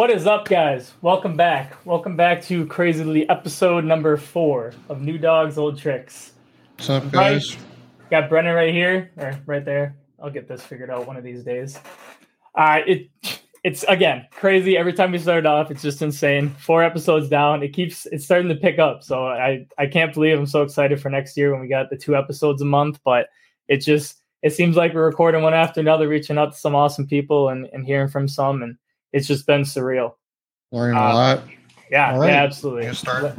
What is up, guys? Welcome back. Welcome back to Crazily episode number four of New Dogs Old Tricks. What's up, guys? Got Brennan right here, or right there. I'll get this figured out one of these days. Uh, it it's again crazy. Every time we start off, it's just insane. Four episodes down, it keeps it's starting to pick up. So I I can't believe I'm so excited for next year when we got the two episodes a month. But it just it seems like we're recording one after another, reaching out to some awesome people and, and hearing from some, and it's just been surreal. Learning a uh, lot. Yeah, right. yeah, absolutely. Start.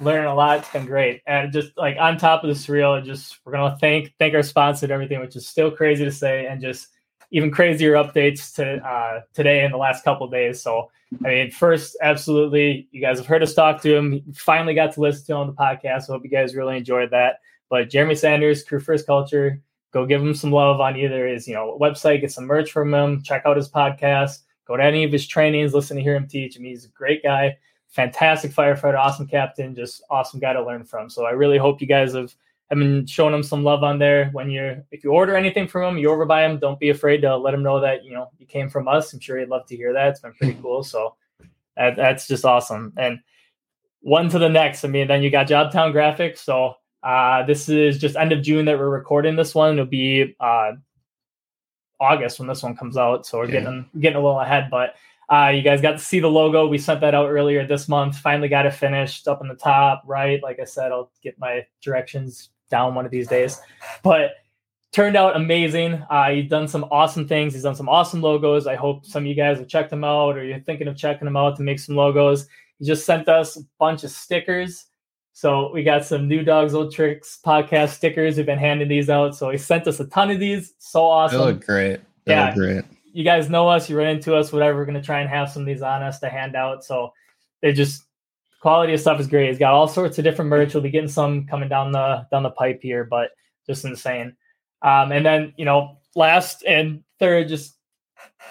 Learning a lot. It's been great, and just like on top of the surreal, just we're gonna thank thank our sponsor and everything, which is still crazy to say, and just even crazier updates to uh, today and the last couple days. So, I mean, first, absolutely, you guys have heard us talk to him. Finally got to listen to him on the podcast. So, hope you guys really enjoyed that. But Jeremy Sanders, Crew First Culture, go give him some love on either his you know website, get some merch from him, check out his podcast, go to any of his trainings, listen to hear him teach. I mean, he's a great guy, fantastic firefighter, awesome captain, just awesome guy to learn from. So I really hope you guys have have been showing him some love on there. When you're if you order anything from him, you over by him, don't be afraid to let him know that you know you came from us. I'm sure he'd love to hear that. It's been pretty cool. So that, that's just awesome. And one to the next. I mean, then you got Jobtown Graphics. So uh, this is just end of June that we're recording this one. It'll be uh, August when this one comes out, so we're yeah. getting getting a little ahead. But uh, you guys got to see the logo. We sent that out earlier this month. Finally got it finished up in the top right. Like I said, I'll get my directions down one of these days. But turned out amazing. Uh, he's done some awesome things. He's done some awesome logos. I hope some of you guys have checked them out, or you're thinking of checking them out to make some logos. He just sent us a bunch of stickers so we got some New Dogs Old Tricks podcast stickers. We've been handing these out. So he sent us a ton of these. So awesome. They look great. They yeah, look great. You guys know us. You run into us. Whatever. We're gonna try and have some of these on us to hand out. So they just quality of stuff is great. He's got all sorts of different merch. We'll be getting some coming down the down the pipe here, but just insane. Um, and then you know, last and third, just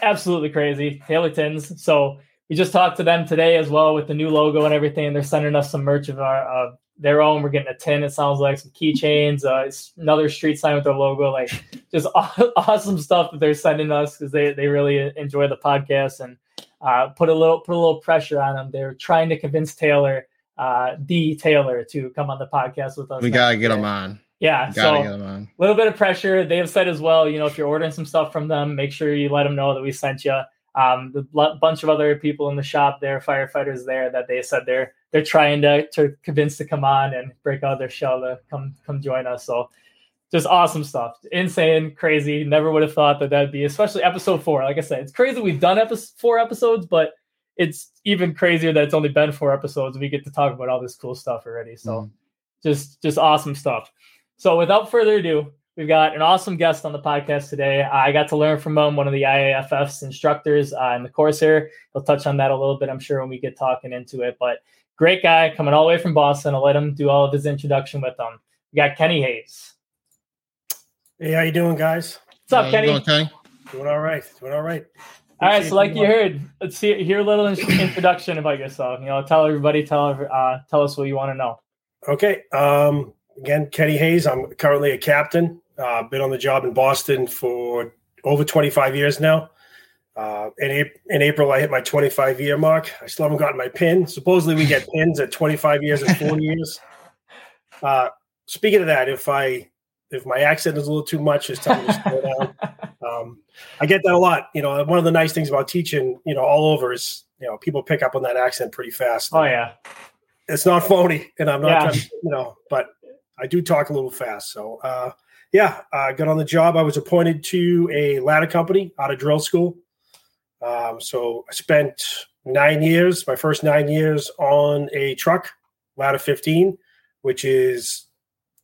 absolutely crazy. Taylortons. So we just talked to them today as well with the new logo and everything. And they're sending us some merch of our of their own. We're getting a tin. It sounds like some keychains. Uh, another street sign with their logo. Like just awesome stuff that they're sending us because they they really enjoy the podcast and uh, put a little put a little pressure on them. They're trying to convince Taylor, uh, the Taylor, to come on the podcast with us. We gotta get them on. Yeah, so a little bit of pressure. They have said as well. You know, if you're ordering some stuff from them, make sure you let them know that we sent you um, the bunch of other people in the shop there, firefighters there, that they said they're they're trying to to convince to come on and break out their shell to come come join us. So just awesome stuff, insane, crazy. Never would have thought that that'd be, especially episode four. Like I said, it's crazy we've done episode four episodes, but it's even crazier that it's only been four episodes. We get to talk about all this cool stuff already. So mm. just just awesome stuff. So without further ado, We've got an awesome guest on the podcast today. I got to learn from him, one of the IAFF's instructors uh, in the course here. He'll touch on that a little bit, I'm sure, when we get talking into it. But great guy coming all the way from Boston. I'll let him do all of his introduction with them. We got Kenny Hayes. Hey, how you doing, guys? What's up, Kenny? Doing, Kenny? Doing all right. Doing all right. All right, so like you heard, let's see hear a little introduction about yourself. You know, tell everybody, tell uh, tell us what you want to know. Okay. Um, again, Kenny Hayes. I'm currently a captain uh, been on the job in Boston for over 25 years now. Uh, in, in April, I hit my 25 year mark. I still haven't gotten my pin. Supposedly, we get pins at 25 years and 40 years. Uh, speaking of that, if I if my accent is a little too much, just tell me to slow down. Um, I get that a lot. You know, one of the nice things about teaching, you know, all over is you know people pick up on that accent pretty fast. Oh yeah, it's not phony, and I'm not, yeah. trying to, you know, but I do talk a little fast. So uh, yeah, I got on the job. I was appointed to a ladder company out of drill school. Um, so I spent nine years, my first nine years on a truck, ladder 15, which is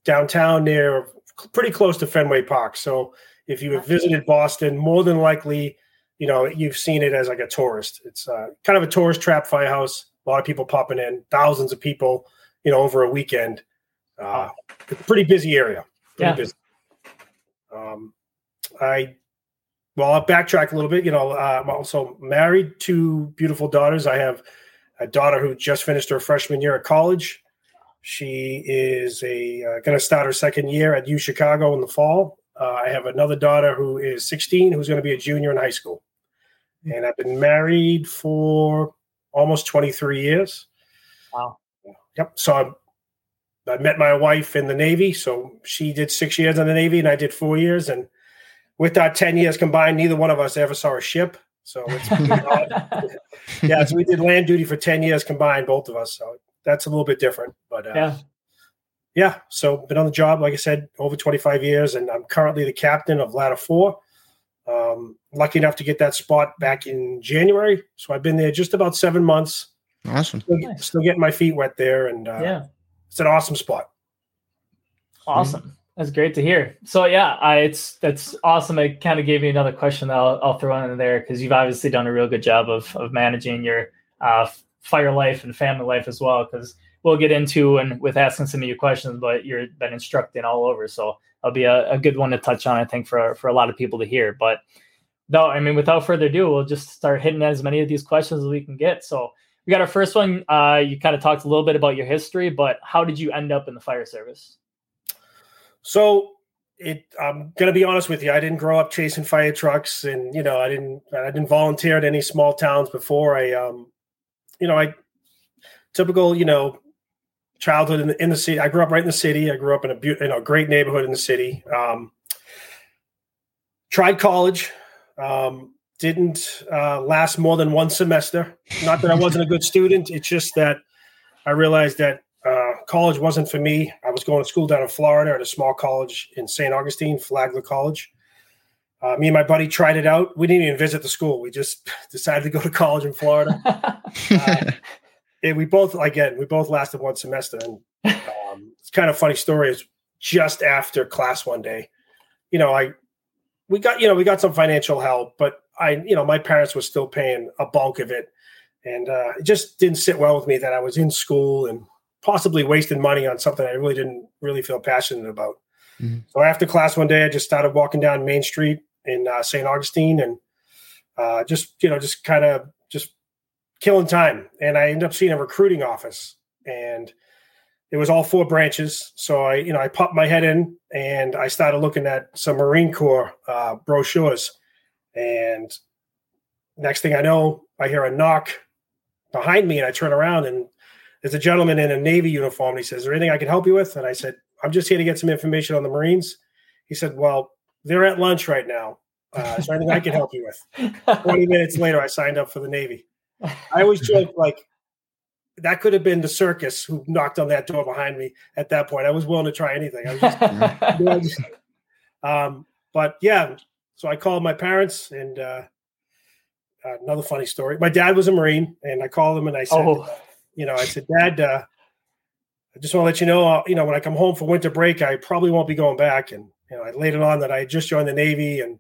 downtown near pretty close to Fenway Park. So if you have visited Boston, more than likely, you know, you've seen it as like a tourist. It's uh, kind of a tourist trap firehouse. A lot of people popping in, thousands of people, you know, over a weekend. Uh, it's pretty busy area. Pretty yeah. busy. Um, I well, I'll backtrack a little bit. You know, uh, I'm also married, two beautiful daughters. I have a daughter who just finished her freshman year at college. She is a uh, going to start her second year at U Chicago in the fall. Uh, I have another daughter who is 16, who's going to be a junior in high school. and I've been married for almost 23 years. Wow. Yep. So I, I met my wife in the Navy. So she did six years in the Navy, and I did four years. And with that 10 years combined, neither one of us ever saw a ship. So it's yeah, so we did land duty for 10 years combined, both of us. So that's a little bit different. But uh, yeah. Yeah. So been on the job, like I said, over 25 years, and I'm currently the captain of Ladder 4. Um, lucky enough to get that spot back in January. So I've been there just about seven months. Awesome. Still, nice. still getting my feet wet there. And uh, yeah, it's an awesome spot. Awesome. That's great to hear. So yeah, I, it's that's awesome. It kind of gave me another question that I'll, I'll throw in there because you've obviously done a real good job of of managing your uh, fire life and family life as well. Because we'll get into and with asking some of your questions, but you've been instructing all over, so it'll be a, a good one to touch on. I think for for a lot of people to hear. But no, I mean, without further ado, we'll just start hitting as many of these questions as we can get. So we got our first one. Uh, you kind of talked a little bit about your history, but how did you end up in the fire service? So it I'm gonna be honest with you. I didn't grow up chasing fire trucks, and you know, I didn't I didn't volunteer at any small towns before. I um, you know, I typical you know childhood in the, in the city. I grew up right in the city. I grew up in a be- in a great neighborhood in the city. Um, tried college. Um, didn't uh, last more than one semester. Not that I wasn't a good student. It's just that I realized that uh, college wasn't for me. I was going to school down in Florida at a small college in St. Augustine, Flagler College. Uh, me and my buddy tried it out. We didn't even visit the school. We just decided to go to college in Florida. uh, and we both, again, we both lasted one semester. And um, it's kind of funny story. Is just after class one day, you know, I we got you know we got some financial help, but I you know my parents were still paying a bulk of it, and uh, it just didn't sit well with me that I was in school and possibly wasting money on something I really didn't really feel passionate about. Mm-hmm. So after class one day, I just started walking down Main Street in uh, St. Augustine and uh, just you know just kind of just killing time. And I ended up seeing a recruiting office, and it was all four branches. So I you know I popped my head in and I started looking at some Marine Corps uh, brochures, and next thing I know, I hear a knock behind me, and I turn around and there's a gentleman in a Navy uniform. And he says, Is there anything I can help you with? And I said, I'm just here to get some information on the Marines. He said, Well, they're at lunch right now. Uh, is there anything I can help you with? 20 minutes later, I signed up for the Navy. I always joke like that could have been the circus who knocked on that door behind me at that point. I was willing to try anything. I was just, you know, just um, but yeah, so I called my parents and uh, another funny story. My dad was a Marine, and I called him and I said, oh you know, I said, Dad, uh, I just want to let you know, uh, you know, when I come home for winter break, I probably won't be going back. And, you know, I laid it on that I just joined the Navy and,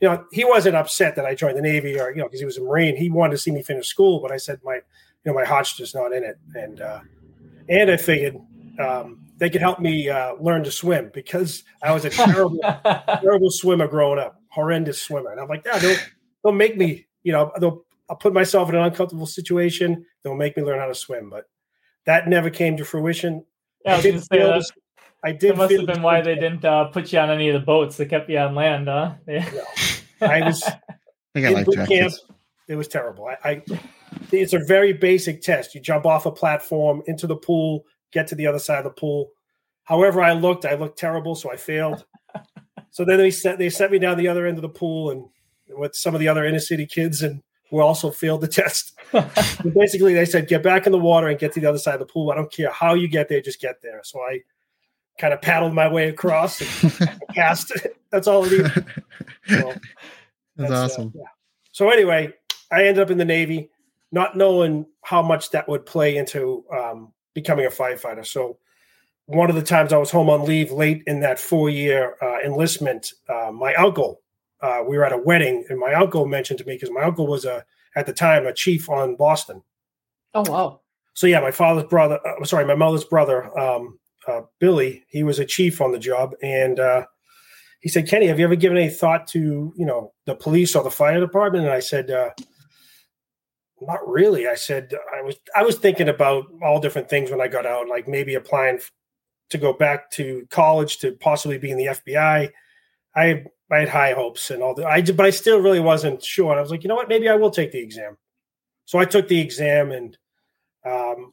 you know, he wasn't upset that I joined the Navy or, you know, because he was a Marine. He wanted to see me finish school, but I said my, you know, my heart's just not in it. And, uh, and I figured, um, they could help me uh, learn to swim because I was a terrible, terrible swimmer growing up, horrendous swimmer. And I'm like, yeah, they'll, they'll make me, you know, they'll I'll put myself in an uncomfortable situation. They'll make me learn how to swim, but that never came to fruition. Yeah, I, I did feel, that. I did. That must have been why they didn't uh, put you on any of the boats. They kept you on land, huh? Yeah. No, I was I in like boot camp. It was terrible. I, I it's a very basic test. You jump off a platform into the pool, get to the other side of the pool. However, I looked, I looked terrible, so I failed. So then they set they set me down the other end of the pool and with some of the other inner city kids and who also failed the test. basically, they said, get back in the water and get to the other side of the pool. I don't care how you get there, just get there. So I kind of paddled my way across and passed. that's all it is. So, that's, that's, uh, awesome. Uh, yeah. So anyway, I ended up in the Navy, not knowing how much that would play into um, becoming a firefighter. So one of the times I was home on leave late in that four year uh, enlistment, uh, my uncle uh, we were at a wedding, and my uncle mentioned to me because my uncle was a at the time a chief on Boston. Oh wow! So yeah, my father's brother, uh, sorry, my mother's brother, um, uh, Billy, he was a chief on the job, and uh, he said, "Kenny, have you ever given any thought to you know the police or the fire department?" And I said, uh, "Not really." I said, "I was I was thinking about all different things when I got out, like maybe applying to go back to college to possibly be in the FBI." I I had high hopes and all that. I but I still really wasn't sure. And I was like, you know what? Maybe I will take the exam. So I took the exam, and um,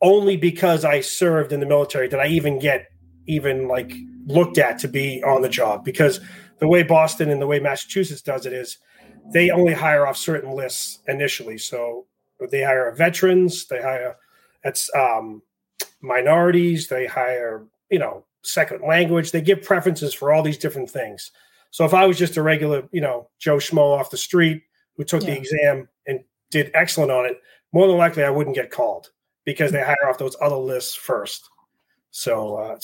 only because I served in the military did I even get even like looked at to be on the job. Because the way Boston and the way Massachusetts does it is they only hire off certain lists initially. So they hire veterans, they hire that's um, minorities, they hire you know second language. They give preferences for all these different things. So if I was just a regular, you know, Joe Schmo off the street who took yeah. the exam and did excellent on it, more than likely I wouldn't get called because they hire off those other lists first. So uh,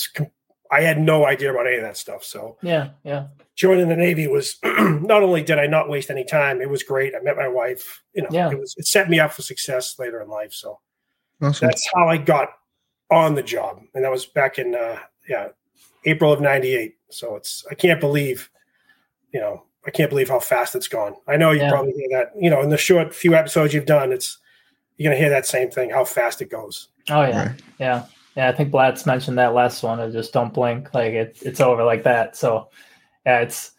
I had no idea about any of that stuff. So yeah, yeah. Joining the Navy was not only did I not waste any time, it was great. I met my wife. You know, yeah. it was it set me up for success later in life. So awesome. that's how I got on the job, and that was back in uh, yeah, April of '98. So it's I can't believe, you know, I can't believe how fast it's gone. I know you yeah. probably hear that, you know, in the short few episodes you've done, it's you're gonna hear that same thing, how fast it goes. Oh yeah, right. yeah, yeah. I think Blatz mentioned that last one. Of just don't blink, like it, it's over like that. So yeah, it's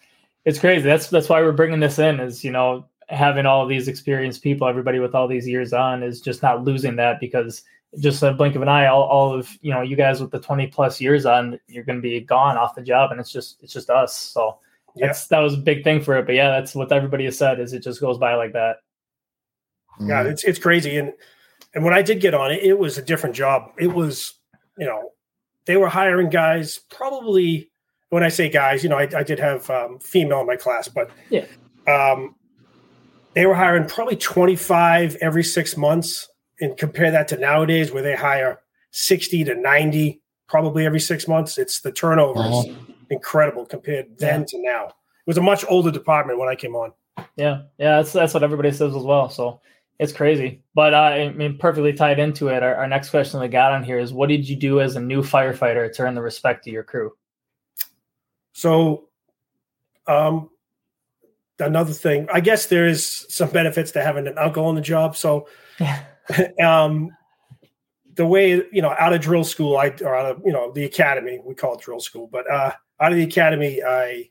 it's crazy. That's that's why we're bringing this in. Is you know having all of these experienced people, everybody with all these years on, is just not losing that because just a blink of an eye, all, all of you know, you guys with the 20 plus years on, you're going to be gone off the job, and it's just it's just us. So yeah. that's that was a big thing for it. But yeah, that's what everybody has said is it just goes by like that. Yeah, it's it's crazy, and and when I did get on it, it was a different job. It was you know they were hiring guys probably when I say guys, you know, I, I did have um, female in my class, but yeah, um, they were hiring probably 25 every six months and compare that to nowadays where they hire 60 to 90 probably every six months, it's the turnover uh-huh. is incredible compared then yeah. to now. It was a much older department when I came on. Yeah, yeah, that's that's what everybody says as well. So it's crazy, but uh, I mean, perfectly tied into it. Our, our next question we got on here is: What did you do as a new firefighter to earn the respect of your crew? So, um, another thing, I guess there is some benefits to having an uncle on the job. So, yeah. um, the way you know out of drill school, I or out of you know the academy, we call it drill school, but uh, out of the academy, I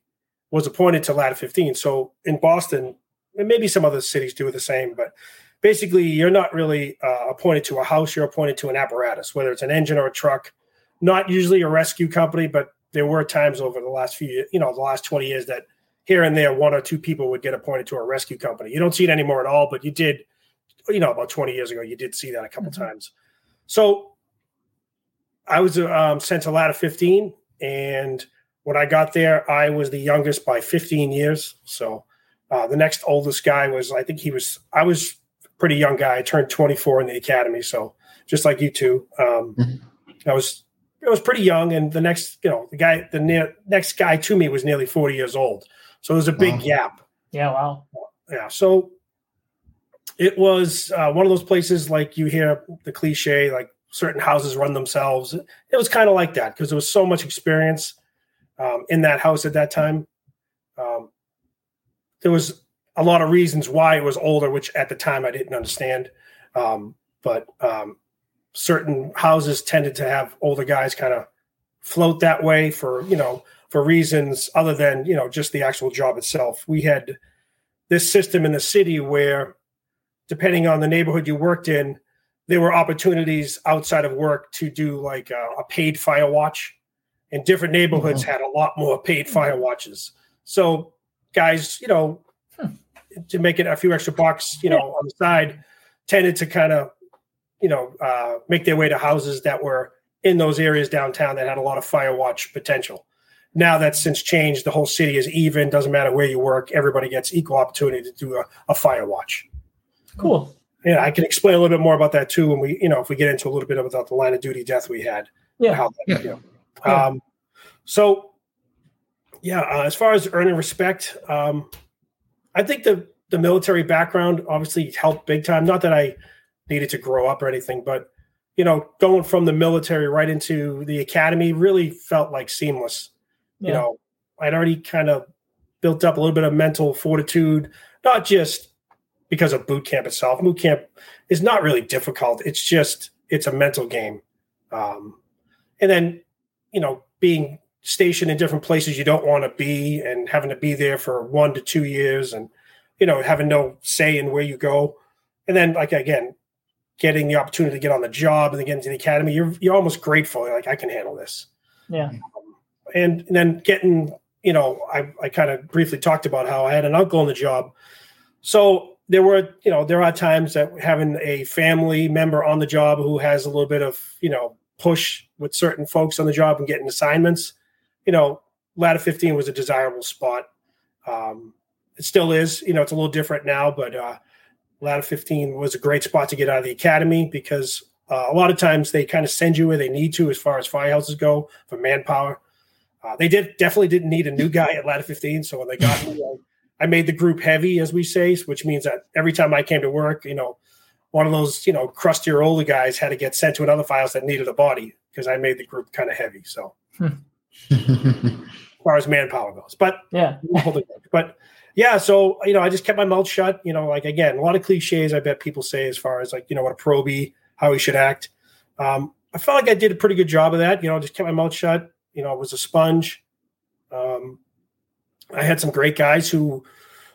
was appointed to ladder 15. So in Boston, and maybe some other cities do the same, but basically you're not really uh, appointed to a house; you're appointed to an apparatus, whether it's an engine or a truck. Not usually a rescue company, but there were times over the last few, you know, the last 20 years that here and there one or two people would get appointed to a rescue company. You don't see it anymore at all, but you did you know, about 20 years ago, you did see that a couple mm-hmm. times. So I was um, sent to ladder 15. And when I got there, I was the youngest by 15 years. So uh, the next oldest guy was, I think he was, I was pretty young guy. I turned 24 in the academy. So just like you two, um, mm-hmm. I was, I was pretty young. And the next, you know, the guy, the ne- next guy to me was nearly 40 years old. So there's a big wow. gap. Yeah. Wow. Yeah. So it was uh, one of those places like you hear the cliche, like certain houses run themselves. It was kind of like that because there was so much experience um, in that house at that time. Um, there was a lot of reasons why it was older, which at the time I didn't understand. Um, but um, certain houses tended to have older guys kind of float that way for you know for reasons other than you know just the actual job itself. We had this system in the city where depending on the neighborhood you worked in, there were opportunities outside of work to do like a, a paid fire watch. And different neighborhoods mm-hmm. had a lot more paid fire watches. So guys, you know, hmm. to make it a few extra bucks, you know, on the side, tended to kind of, you know, uh, make their way to houses that were in those areas downtown that had a lot of fire watch potential. Now that's since changed, the whole city is even. Doesn't matter where you work; everybody gets equal opportunity to do a, a fire watch. Cool. Yeah, I can explain a little bit more about that too when we, you know, if we get into a little bit about the line of duty death we had. Yeah. How that, yeah. You know. um, so, yeah, uh, as far as earning respect, um, I think the the military background obviously helped big time. Not that I needed to grow up or anything, but you know, going from the military right into the academy really felt like seamless. Yeah. You know, I'd already kind of built up a little bit of mental fortitude, not just because of boot camp itself. Boot camp is not really difficult. It's just it's a mental game. Um, and then you know being stationed in different places you don't want to be and having to be there for one to two years and you know having no say in where you go and then like again getting the opportunity to get on the job and then get into the academy you're you're almost grateful you're like i can handle this yeah um, and, and then getting you know i, I kind of briefly talked about how i had an uncle in the job so there were you know there are times that having a family member on the job who has a little bit of you know push with certain folks on the job and getting assignments you know, ladder 15 was a desirable spot. Um, it still is, you know, it's a little different now, but uh, ladder 15 was a great spot to get out of the academy because uh, a lot of times they kind of send you where they need to as far as firehouses go for manpower. Uh, they did definitely didn't need a new guy at ladder 15. So when they got me, I, I made the group heavy, as we say, which means that every time I came to work, you know, one of those, you know, crustier older guys had to get sent to another files that needed a body because I made the group kind of heavy. So hmm as far as manpower goes. But yeah, but yeah, so you know, I just kept my mouth shut. You know, like again, a lot of cliches. I bet people say as far as like you know what a probie, how he should act. Um, I felt like I did a pretty good job of that. You know, just kept my mouth shut. You know, I was a sponge. Um, I had some great guys who,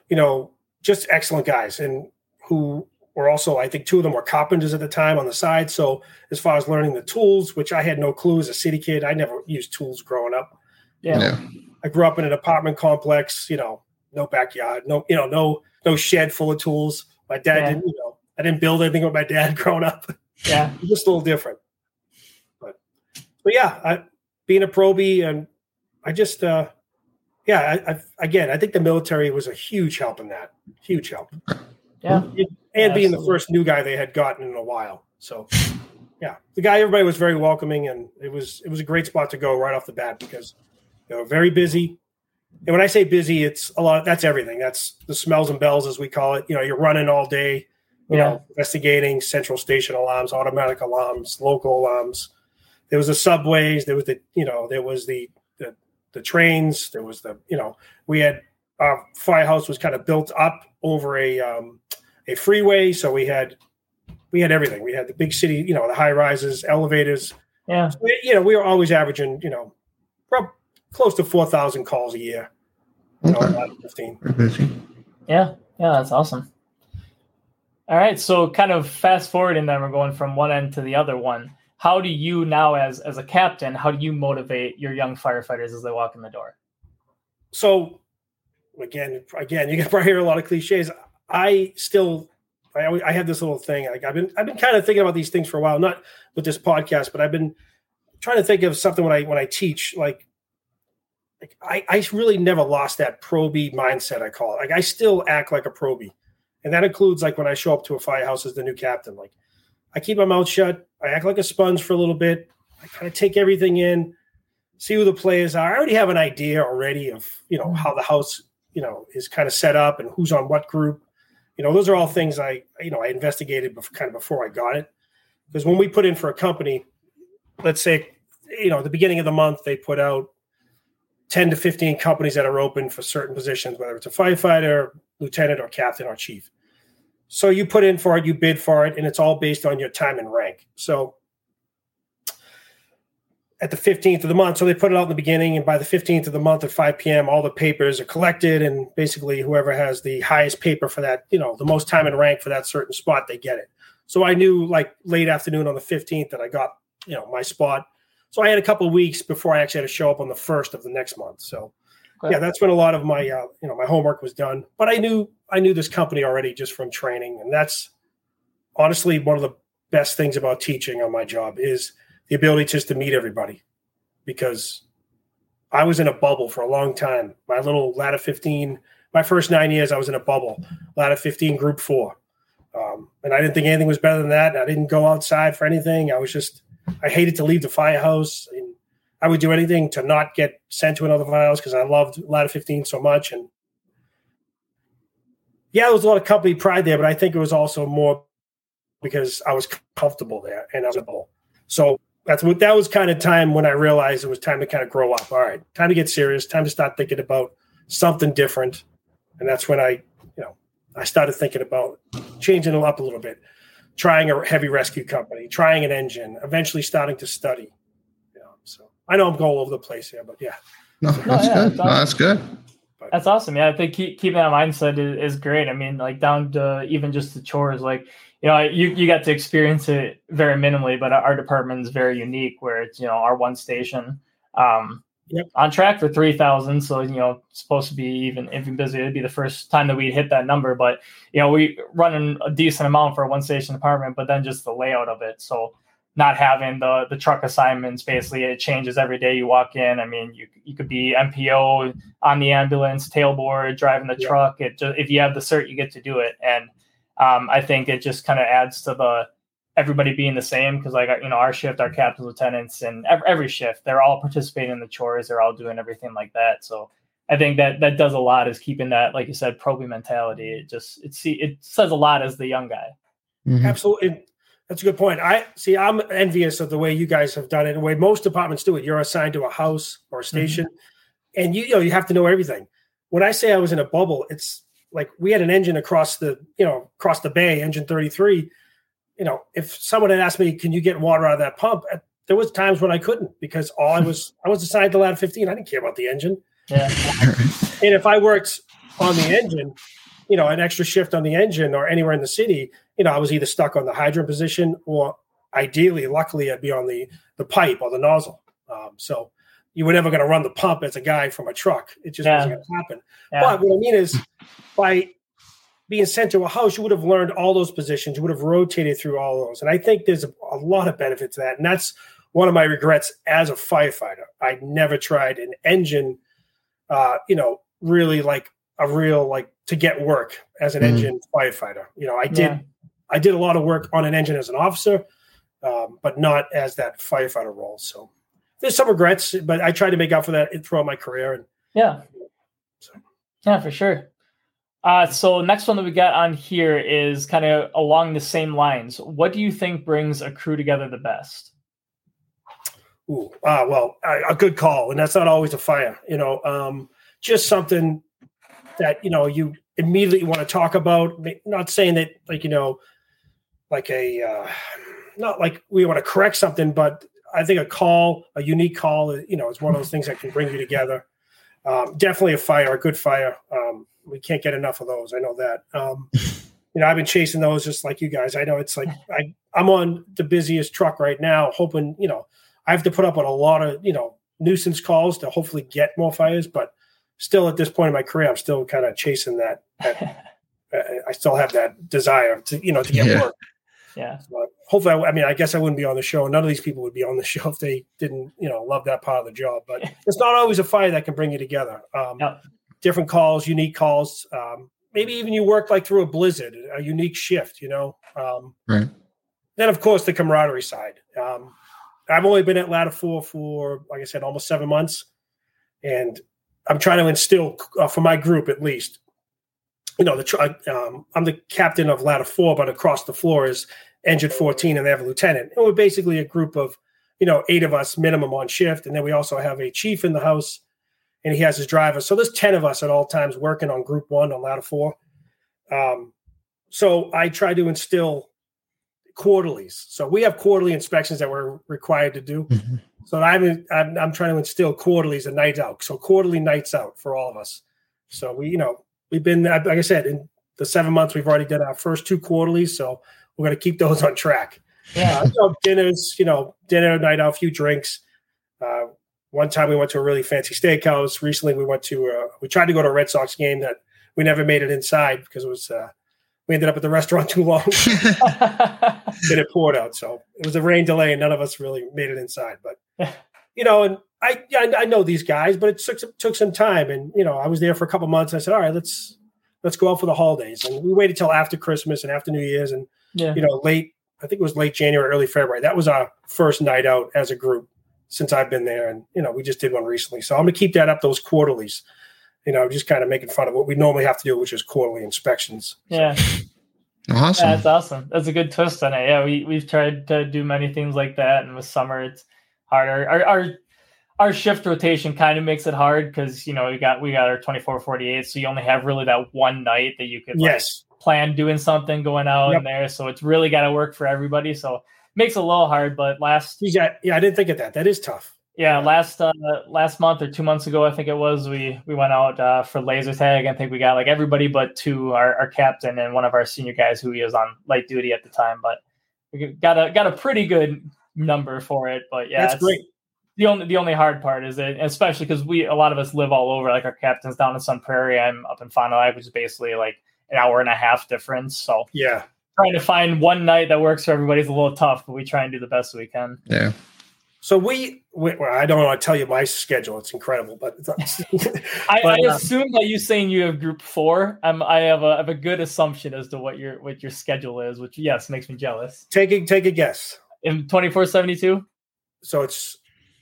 you know, just excellent guys and who were also, I think two of them were carpenters at the time on the side. So as far as learning the tools, which I had no clue as a city kid, I never used tools growing up. Yeah. yeah. I grew up in an apartment complex, you know, no backyard, no, you know, no, no shed full of tools. My dad yeah. didn't, you know, I didn't build anything with my dad growing up. Yeah. just a little different. But, but yeah, I, being a probie and I just, uh, yeah, I, I, again, I think the military was a huge help in that. Huge help. Yeah. It, and being the first new guy they had gotten in a while. So, yeah, the guy everybody was very welcoming, and it was it was a great spot to go right off the bat because you know very busy. And when I say busy, it's a lot. That's everything. That's the smells and bells, as we call it. You know, you're running all day. You yeah. know, investigating central station alarms, automatic alarms, local alarms. There was the subways. There was the you know there was the the, the trains. There was the you know we had our firehouse was kind of built up over a um, a freeway. So we had we had everything. We had the big city, you know, the high rises, elevators. Yeah. So we, you know, we were always averaging, you know, close to four thousand calls a year. You okay. know, Fifteen. Yeah, yeah, that's awesome. All right, so kind of fast forwarding, then we're going from one end to the other one. How do you now, as as a captain, how do you motivate your young firefighters as they walk in the door? So, again, again, you can probably hear a lot of cliches. I still I always, I have this little thing. Like I've been I've been kind of thinking about these things for a while, not with this podcast, but I've been trying to think of something when I when I teach. Like, like I I really never lost that probie mindset. I call it. Like I still act like a probie, and that includes like when I show up to a firehouse as the new captain. Like I keep my mouth shut. I act like a sponge for a little bit. I kind of take everything in, see who the players are. I already have an idea already of you know how the house you know is kind of set up and who's on what group you know, those are all things I, you know, I investigated before, kind of before I got it. Because when we put in for a company, let's say, you know, the beginning of the month, they put out 10 to 15 companies that are open for certain positions, whether it's a firefighter, lieutenant, or captain or chief. So you put in for it, you bid for it, and it's all based on your time and rank. So at the 15th of the month. So they put it out in the beginning, and by the 15th of the month at 5 p.m., all the papers are collected, and basically whoever has the highest paper for that, you know, the most time and rank for that certain spot, they get it. So I knew like late afternoon on the 15th that I got, you know, my spot. So I had a couple of weeks before I actually had to show up on the first of the next month. So yeah, that's when a lot of my, uh, you know, my homework was done. But I knew I knew this company already just from training, and that's honestly one of the best things about teaching on my job is the ability just to meet everybody because I was in a bubble for a long time. My little ladder 15, my first nine years, I was in a bubble, ladder 15, group four. Um, and I didn't think anything was better than that. I didn't go outside for anything. I was just, I hated to leave the firehouse. And I would do anything to not get sent to another firehouse because I loved ladder 15 so much. And yeah, there was a lot of company pride there, but I think it was also more because I was comfortable there and I was a bubble. So that's what that was kind of time when I realized it was time to kind of grow up. All right, time to get serious, time to start thinking about something different. And that's when I, you know, I started thinking about changing it up a little bit, trying a heavy rescue company, trying an engine, eventually starting to study. You know, so I know I'm going all over the place here, but yeah. No, that's no, yeah, good. That's, no, that's good. That's awesome. Yeah, I think keep, keeping that mindset is, is great. I mean, like down to even just the chores, like you know, you, you got to experience it very minimally, but our department is very unique where it's, you know, our one station um, yep. on track for 3,000. So, you know, supposed to be even, even busy. It'd be the first time that we'd hit that number, but, you know, we running a decent amount for a one station department, but then just the layout of it. So not having the, the truck assignments, basically it changes every day you walk in. I mean, you, you could be MPO on the ambulance, tailboard, driving the yep. truck. It just, if you have the cert, you get to do it. And, um, I think it just kind of adds to the everybody being the same because like you know our shift, our captain lieutenants, and every, every shift they're all participating in the chores, they're all doing everything like that. So I think that that does a lot is keeping that like you said probing mentality. It just it see it says a lot as the young guy. Mm-hmm. Absolutely. That's a good point. I see. I'm envious of the way you guys have done it. The way most departments do it. You're assigned to a house or a mm-hmm. station, mm-hmm. and you, you know you have to know everything. When I say I was in a bubble, it's like we had an engine across the you know across the bay engine 33 you know if someone had asked me can you get water out of that pump there was times when i couldn't because all i was i was assigned to ladder 15 i didn't care about the engine yeah. and if i worked on the engine you know an extra shift on the engine or anywhere in the city you know i was either stuck on the hydrant position or ideally luckily i'd be on the the pipe or the nozzle um, so you were never going to run the pump as a guy from a truck. It just yeah. wasn't going to happen. Yeah. But what I mean is, by being sent to a house, you would have learned all those positions. You would have rotated through all those. And I think there's a, a lot of benefit to that. And that's one of my regrets as a firefighter. I never tried an engine, uh, you know, really like a real like to get work as an mm-hmm. engine firefighter. You know, I did yeah. I did a lot of work on an engine as an officer, um, but not as that firefighter role. So there's some regrets, but I tried to make up for that throughout my career. And yeah, so. yeah, for sure. Uh, so next one that we got on here is kind of along the same lines. What do you think brings a crew together the best? Ooh, uh, well, a, a good call, and that's not always a fire. You know, um, just something that you know you immediately want to talk about. Not saying that like you know, like a uh, not like we want to correct something, but I think a call, a unique call, you know, is one of those things that can bring you together. Um, definitely a fire, a good fire. Um, we can't get enough of those. I know that. Um, you know, I've been chasing those just like you guys. I know it's like I, I'm on the busiest truck right now, hoping, you know, I have to put up with a lot of, you know, nuisance calls to hopefully get more fires, but still at this point in my career, I'm still kind of chasing that. that I still have that desire to, you know, to get yeah. work. Yeah. So hopefully, I, I, mean, I guess I wouldn't be on the show. None of these people would be on the show if they didn't, you know, love that part of the job. But it's not always a fire that can bring you together. Um, yep. Different calls, unique calls. Um, maybe even you work like through a blizzard, a unique shift. You know. Um, right. Then, of course, the camaraderie side. Um, I've only been at Ladder Four for, like I said, almost seven months, and I'm trying to instill uh, for my group at least you know, the um, I'm the captain of ladder four, but across the floor is engine 14, and they have a lieutenant. And we're basically a group of, you know, eight of us minimum on shift, and then we also have a chief in the house, and he has his driver. So there's ten of us at all times working on group one on ladder four. Um, so I try to instill quarterlies. So we have quarterly inspections that we're required to do. Mm-hmm. So I'm, I'm I'm trying to instill quarterlies and nights out. So quarterly nights out for all of us. So we, you know, we've been like I said in the seven months we've already done our first two quarterlies, so we're going to keep those on track. Yeah, uh, dinners, you know, dinner night out, a few drinks. Uh, one time we went to a really fancy steakhouse. Recently we went to uh, we tried to go to a Red Sox game that we never made it inside because it was uh, we ended up at the restaurant too long. then it poured out, so it was a rain delay, and none of us really made it inside. But you know, and I, I know these guys, but it took took some time, and you know I was there for a couple months. I said, all right, let's let's go out for the holidays, and we waited till after Christmas and after New Year's, and yeah. you know late I think it was late January, early February. That was our first night out as a group since I've been there, and you know we just did one recently. So I'm gonna keep that up those quarterlies. You know, just kind of making fun of what we normally have to do, which is quarterly inspections. Yeah. Awesome. Yeah, that's awesome. That's a good twist on it. Yeah, we we've tried to do many things like that, and with summer it's harder. Our, our our shift rotation kind of makes it hard because you know we got we got our 24 48 so you only have really that one night that you could yes plan doing something going out yep. in there so it's really got to work for everybody so makes it a little hard but last yeah yeah i didn't think of that that is tough Yeah, last uh, last month or two months ago, I think it was, we we went out uh, for laser tag. I think we got like everybody but two, our, our captain and one of our senior guys who he was on light duty at the time. But we got a got a pretty good number for it. But yeah, that's great. The only the only hard part is it, especially because we a lot of us live all over. Like our captain's down in Sun Prairie, I'm up in Fond du Lac, which is basically like an hour and a half difference. So yeah, trying to find one night that works for everybody's a little tough, but we try and do the best we can. Yeah. So we, we well, I don't want to tell you my schedule; it's incredible. But, I, but I uh, assume that you saying you have group four. I'm, I have a, I have a good assumption as to what your what your schedule is, which yes makes me jealous. Take a take a guess. In twenty four seventy two. So it's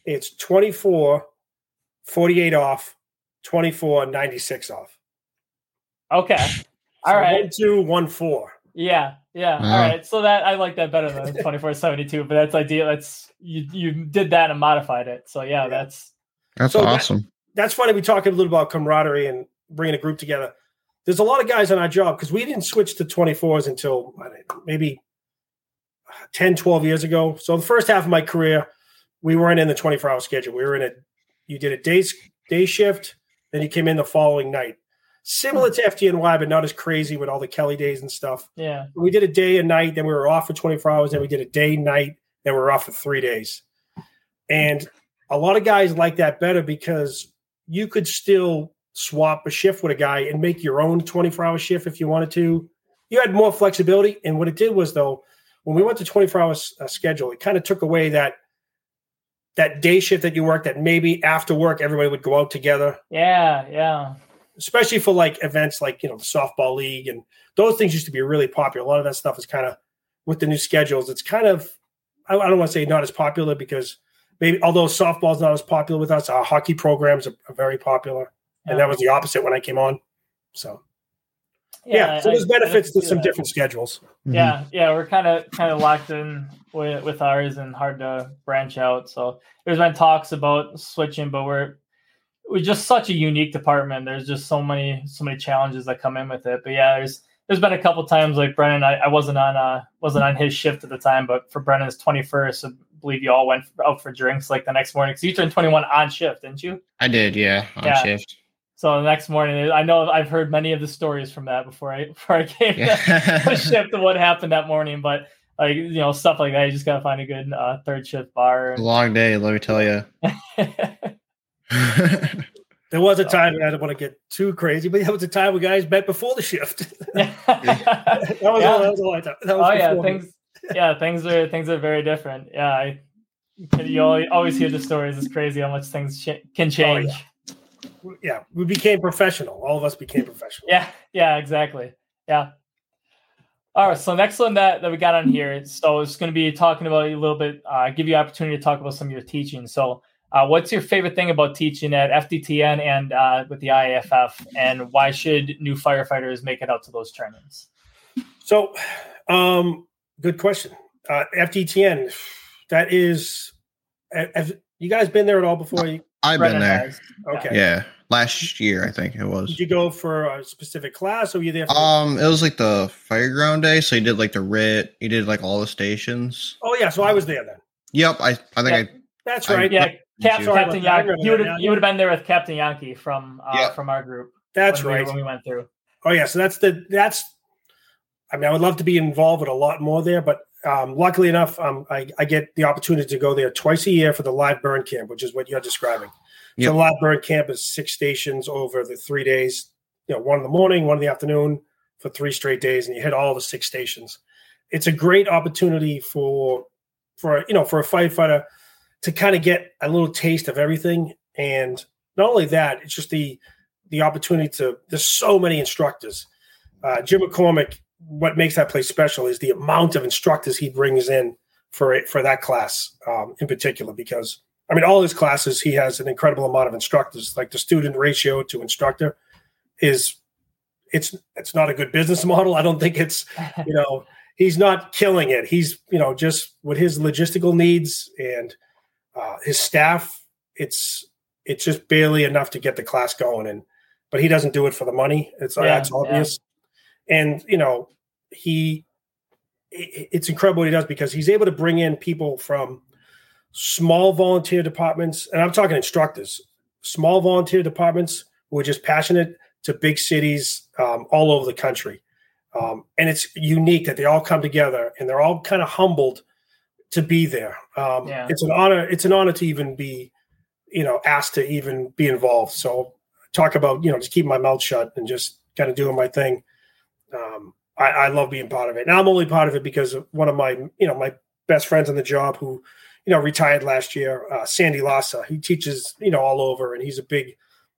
it's 24, 48 off, 24, 96 off. Okay. All so right. One two one four. Yeah, yeah. All right. So that I like that better than 2472, but that's ideal. That's you you did that and modified it. So yeah, yeah. that's that's so awesome. That, that's funny. We talking a little about camaraderie and bringing a group together. There's a lot of guys on our job because we didn't switch to 24s until maybe uh, 10, 12 years ago. So the first half of my career, we weren't in the 24 hour schedule. We were in a you did a day day shift, then you came in the following night similar to FDNY, but not as crazy with all the Kelly days and stuff. Yeah. We did a day and night, then we were off for 24 hours, then we did a day, night, then we were off for three days. And a lot of guys like that better because you could still swap a shift with a guy and make your own 24 hour shift if you wanted to. You had more flexibility. And what it did was, though, when we went to 24 hour uh, schedule, it kind of took away that that day shift that you work that maybe after work everybody would go out together. Yeah, yeah especially for like events like you know the softball league and those things used to be really popular. A lot of that stuff is kind of with the new schedules. It's kind of I, I don't want to say not as popular because maybe although softball's not as popular with us, our hockey programs are, are very popular, yeah. and that was the opposite when I came on. So yeah, yeah so there's I, benefits I to some that. different schedules. Yeah, mm-hmm. yeah, we're kind of kind of locked in with, with ours and hard to branch out. So there's been talks about switching, but we're we're just such a unique department. There's just so many so many challenges that come in with it. But yeah, there's there's been a couple times like Brennan. I, I wasn't on uh wasn't on his shift at the time, but for Brennan's 21st, I believe you all went out for drinks like the next morning. Because you turned 21 on shift, didn't you? I did, yeah, on yeah. shift. So the next morning, I know I've heard many of the stories from that before I before I came yeah. to shift and what happened that morning. But like you know stuff like that, you just gotta find a good uh, third shift bar. And... long day, let me tell you. there was a time I don't want to get too crazy, but there was a time we guys met before the shift. that, was yeah. that was a long time. oh yeah, things. Yeah, things are things are very different. Yeah, I, you always hear the stories. It's crazy how much things ch- can change. Oh, yeah. yeah, we became professional. All of us became professional. yeah, yeah, exactly. Yeah. All right, so next one that, that we got on here, so it's going to be talking about a little bit, uh, give you opportunity to talk about some of your teaching. So uh, what's your favorite thing about teaching at FDTN and uh, with the IAFF, and why should new firefighters make it out to those trainings? So, um, good question. Uh, FDTN, that is, have you guys been there at all before? I've been there. Has. Okay. Yeah, last year I think it was. Did you go for a specific class, or were you there? um, it was like the fireground day, so you did like the RIT, you did like all the stations. Oh yeah, so I was there then. Yep, I I think yeah. I. That's right. I, yeah, Cap, Captain Yankee. You would have you would have been there with Captain Yankee from uh, yeah. from our group. That's when right. We, when we went through. Oh yeah, so that's the that's. I mean, I would love to be involved with a lot more there, but um, luckily enough, um, I, I, get the opportunity to go there twice a year for the live burn camp, which is what you're describing. Yep. The live camp is six stations over the three days. You know, one in the morning, one in the afternoon, for three straight days, and you hit all the six stations. It's a great opportunity for for you know for a firefighter to kind of get a little taste of everything. And not only that, it's just the the opportunity to. There's so many instructors. Uh, Jim McCormack. What makes that place special is the amount of instructors he brings in for it for that class um, in particular. Because I mean, all his classes, he has an incredible amount of instructors. Like the student ratio to instructor is it's it's not a good business model. I don't think it's you know he's not killing it. He's you know just with his logistical needs and uh, his staff, it's it's just barely enough to get the class going, and but he doesn't do it for the money. It's yeah, that's obvious, yeah. and you know he it's incredible what he does because he's able to bring in people from small volunteer departments, and I'm talking instructors, small volunteer departments who are just passionate to big cities um, all over the country. Um, and it's unique that they all come together and they're all kind of humbled to be there. Um, yeah. It's an honor. It's an honor to even be, you know, asked to even be involved. So talk about you know just keeping my mouth shut and just kind of doing my thing. Um, I, I, love being part of it. And I'm only part of it because of one of my you know my best friends on the job who you know retired last year, uh, Sandy Lassa. He teaches you know all over, and he's a big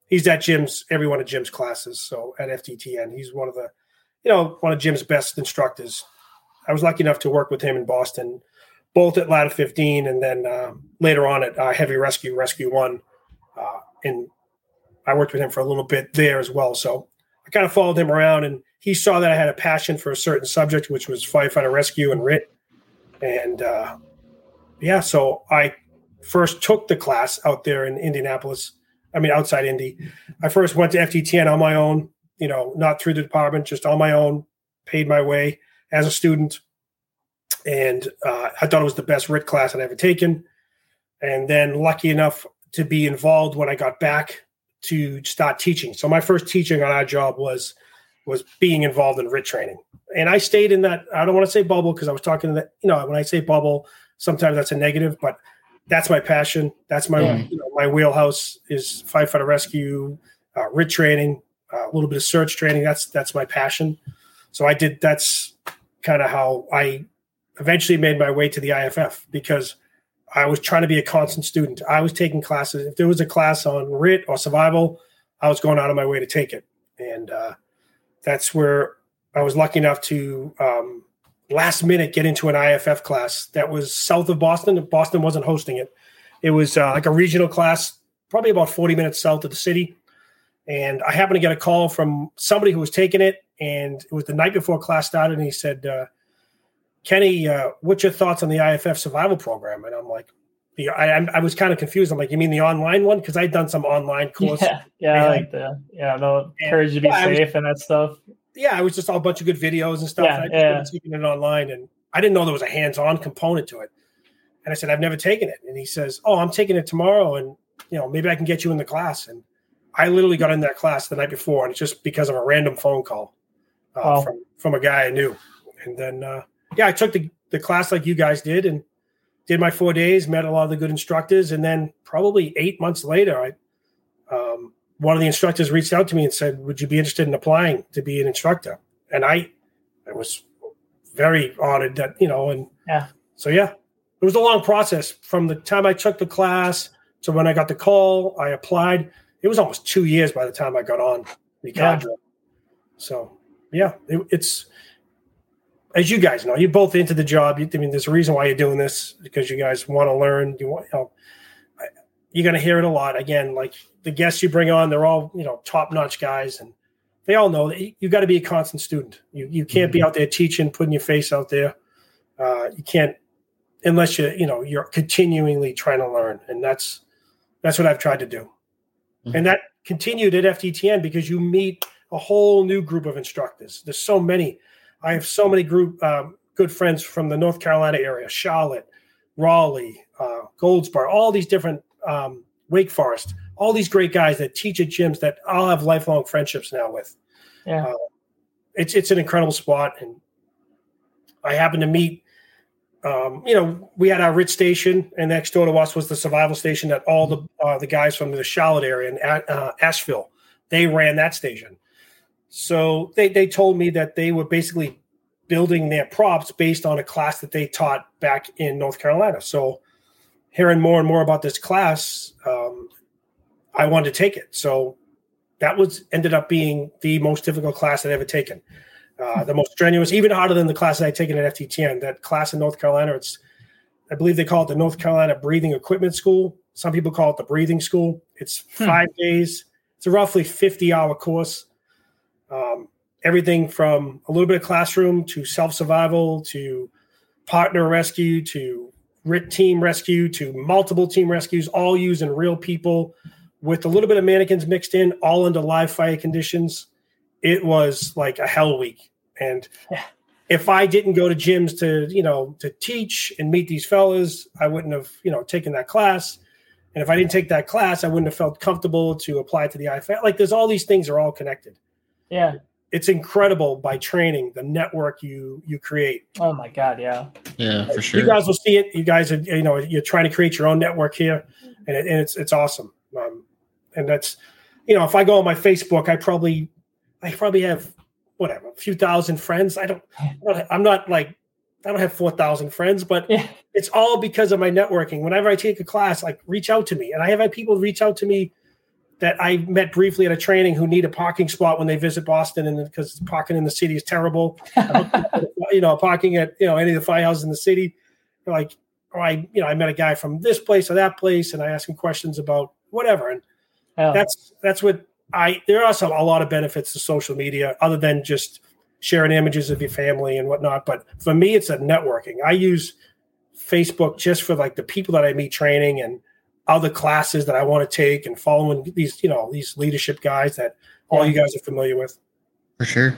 he's at Jim's every one of Jim's classes. So at FDTN, he's one of the you know one of Jim's best instructors. I was lucky enough to work with him in Boston, both at Ladder 15 and then uh, later on at uh, Heavy Rescue, Rescue One. Uh, and I worked with him for a little bit there as well. So I kind of followed him around, and he saw that I had a passion for a certain subject, which was firefighter rescue and RIT. And uh, yeah, so I first took the class out there in Indianapolis. I mean, outside Indy. I first went to FDTN on my own, you know, not through the department, just on my own, paid my way as a student. And uh, I thought it was the best RIT class I'd ever taken. And then lucky enough to be involved when I got back to start teaching. So my first teaching on our job was was being involved in RIT training. And I stayed in that, I don't want to say bubble because I was talking to that, you know, when I say bubble, sometimes that's a negative, but that's my passion. That's my yeah. you know, my wheelhouse is firefighter rescue, uh, RIT training, uh, a little bit of search training. That's that's my passion. So I did. That's kind of how I eventually made my way to the IFF because I was trying to be a constant student. I was taking classes. If there was a class on RIT or survival, I was going out of my way to take it, and uh, that's where I was lucky enough to um, last minute get into an IFF class that was south of Boston. Boston wasn't hosting it. It was uh, like a regional class, probably about 40 minutes south of the city. And I happened to get a call from somebody who was taking it, and it was the night before class started. And he said, uh, Kenny, uh, what's your thoughts on the IFF survival program? And I'm like, I, I was kind of confused. I'm like, you mean the online one? Because I'd done some online course. Yeah, yeah, I like that. Yeah, no, encourage you to be yeah, safe was, and that stuff. Yeah, it was just all a bunch of good videos and stuff. Yeah, I yeah. taking it online, and I didn't know there was a hands-on component to it. And I said, I've never taken it. And he says, Oh, I'm taking it tomorrow, and you know, maybe I can get you in the class. And I literally got in that class the night before, and it's just because of a random phone call uh, oh. from from a guy I knew. And then, uh, yeah, I took the the class like you guys did, and did my four days, met a lot of the good instructors, and then probably eight months later, I um, one of the instructors reached out to me and said, "Would you be interested in applying to be an instructor?" And I, I was very honored that you know, and yeah, so yeah, it was a long process from the time I took the class to when I got the call. I applied. It was almost two years by the time I got on the cadre. Yeah. So yeah, it, it's as you guys know, you're both into the job. I mean, there's a reason why you're doing this because you guys want to learn. You want, you know, you're going to hear it a lot. Again, like the guests you bring on, they're all you know top notch guys, and they all know that you got to be a constant student. You you can't mm-hmm. be out there teaching, putting your face out there. Uh, you can't unless you you know you're continually trying to learn, and that's that's what I've tried to do, mm-hmm. and that continued at FDTN because you meet a whole new group of instructors. There's so many I have so many group um, good friends from the North Carolina area, Charlotte, Raleigh, uh, Goldsboro, all these different um, Wake Forest, all these great guys that teach at Jim's that I'll have lifelong friendships now with. Yeah. Uh, it's it's an incredible spot, and I happened to meet. Um, you know, we had our RIT station, and next door to us was the survival station that all the uh, the guys from the Charlotte area and uh, Asheville they ran that station. So they, they told me that they were basically building their props based on a class that they taught back in North Carolina. So hearing more and more about this class, um, I wanted to take it. So that was ended up being the most difficult class I'd ever taken. Uh, the most strenuous, even harder than the class that I'd taken at FDTN. That class in North Carolina, it's I believe they call it the North Carolina Breathing Equipment School. Some people call it the Breathing School. It's hmm. five hmm. days. It's a roughly 50 hour course um, everything from a little bit of classroom to self survival to partner rescue to team rescue to multiple team rescues, all using real people with a little bit of mannequins mixed in, all under live fire conditions. It was like a hell week. And if I didn't go to Jim's to, you know, to teach and meet these fellas, I wouldn't have, you know, taken that class. And if I didn't take that class, I wouldn't have felt comfortable to apply to the IFF. Like there's all these things are all connected. Yeah. It's incredible by training the network you you create. Oh my god, yeah. Yeah, for sure. You guys will see it. You guys are you know you're trying to create your own network here, and, it, and it's it's awesome. Um, and that's you know if I go on my Facebook, I probably I probably have whatever a few thousand friends. I don't I'm not like I don't have 4,000 friends, but Yeah. it's all because of my networking. Whenever I take a class, like reach out to me. And I have had people reach out to me that I met briefly at a training who need a parking spot when they visit Boston and because parking in the city is terrible. you know, parking at, you know, any of the firehouses in the city. Like, or I, you know, I met a guy from this place or that place and I ask him questions about whatever. And Yeah. that's that's what I there are some a lot of benefits to social media other than just sharing images of your family and whatnot. But for me, it's a networking. I use Facebook just for like the people that I meet training and other classes that I want to take and following these, you know, these leadership guys that all you guys are familiar with. For sure.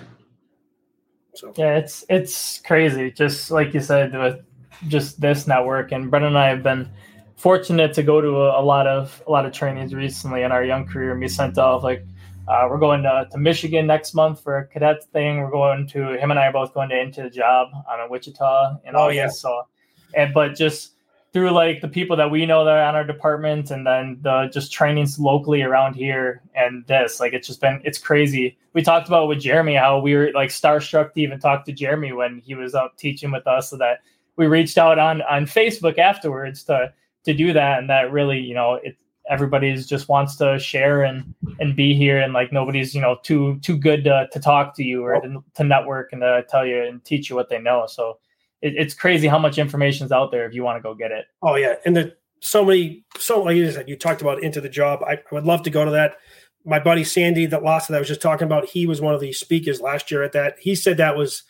So Yeah, it's it's crazy. Just like you said, with just this network, and Brendan and I have been fortunate to go to a, a lot of a lot of trainings recently in our young career. And we sent off like uh, we're going to, to Michigan next month for a cadet thing. We're going to him and I are both going to into the job on a Wichita in Oh, August. yeah. So, and but just through like the people that we know that are on our department and then the just trainings locally around here and this like it's just been it's crazy. We talked about with jeremy how we were like starstruck to even talk to jeremy when he was out teaching with us so that we reached out on on facebook afterwards to to do that and that really you know it everybody's just wants to share and and be here and like nobody's you know too too good to, to talk to you or to, to network and to tell you and teach you what they know so it, it's crazy how much information is out there if you want to go get it Oh yeah, and the so many so like you said, you talked about into the job. I, I would love to go to that. My buddy Sandy, that lost that I was just talking about, he was one of the speakers last year at that. He said that was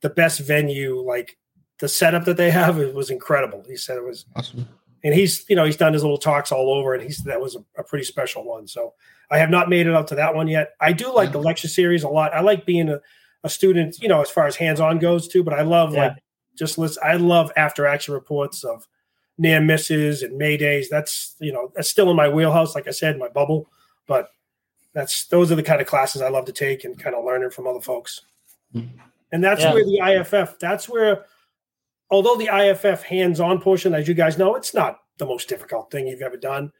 the best venue. Like the setup that they have, it was incredible. He said it was, Awesome. and he's you know he's done his little talks all over, and he said that was a, a pretty special one. So I have not made it up to that one yet. I do like the lecture series a lot. I like being a, a student, you know, as far as hands on goes too. But I love Yeah. like just listen. I love after action reports of near misses and maydays. That's you know that's still in my wheelhouse. Like I said, my bubble. But that's those are the kind of classes I love to take and kind of learning from other folks. Mhm. And that's Yeah. where the IFF. That's where, although the IFF hands-on portion, as you guys know, it's not the most difficult thing you've ever done.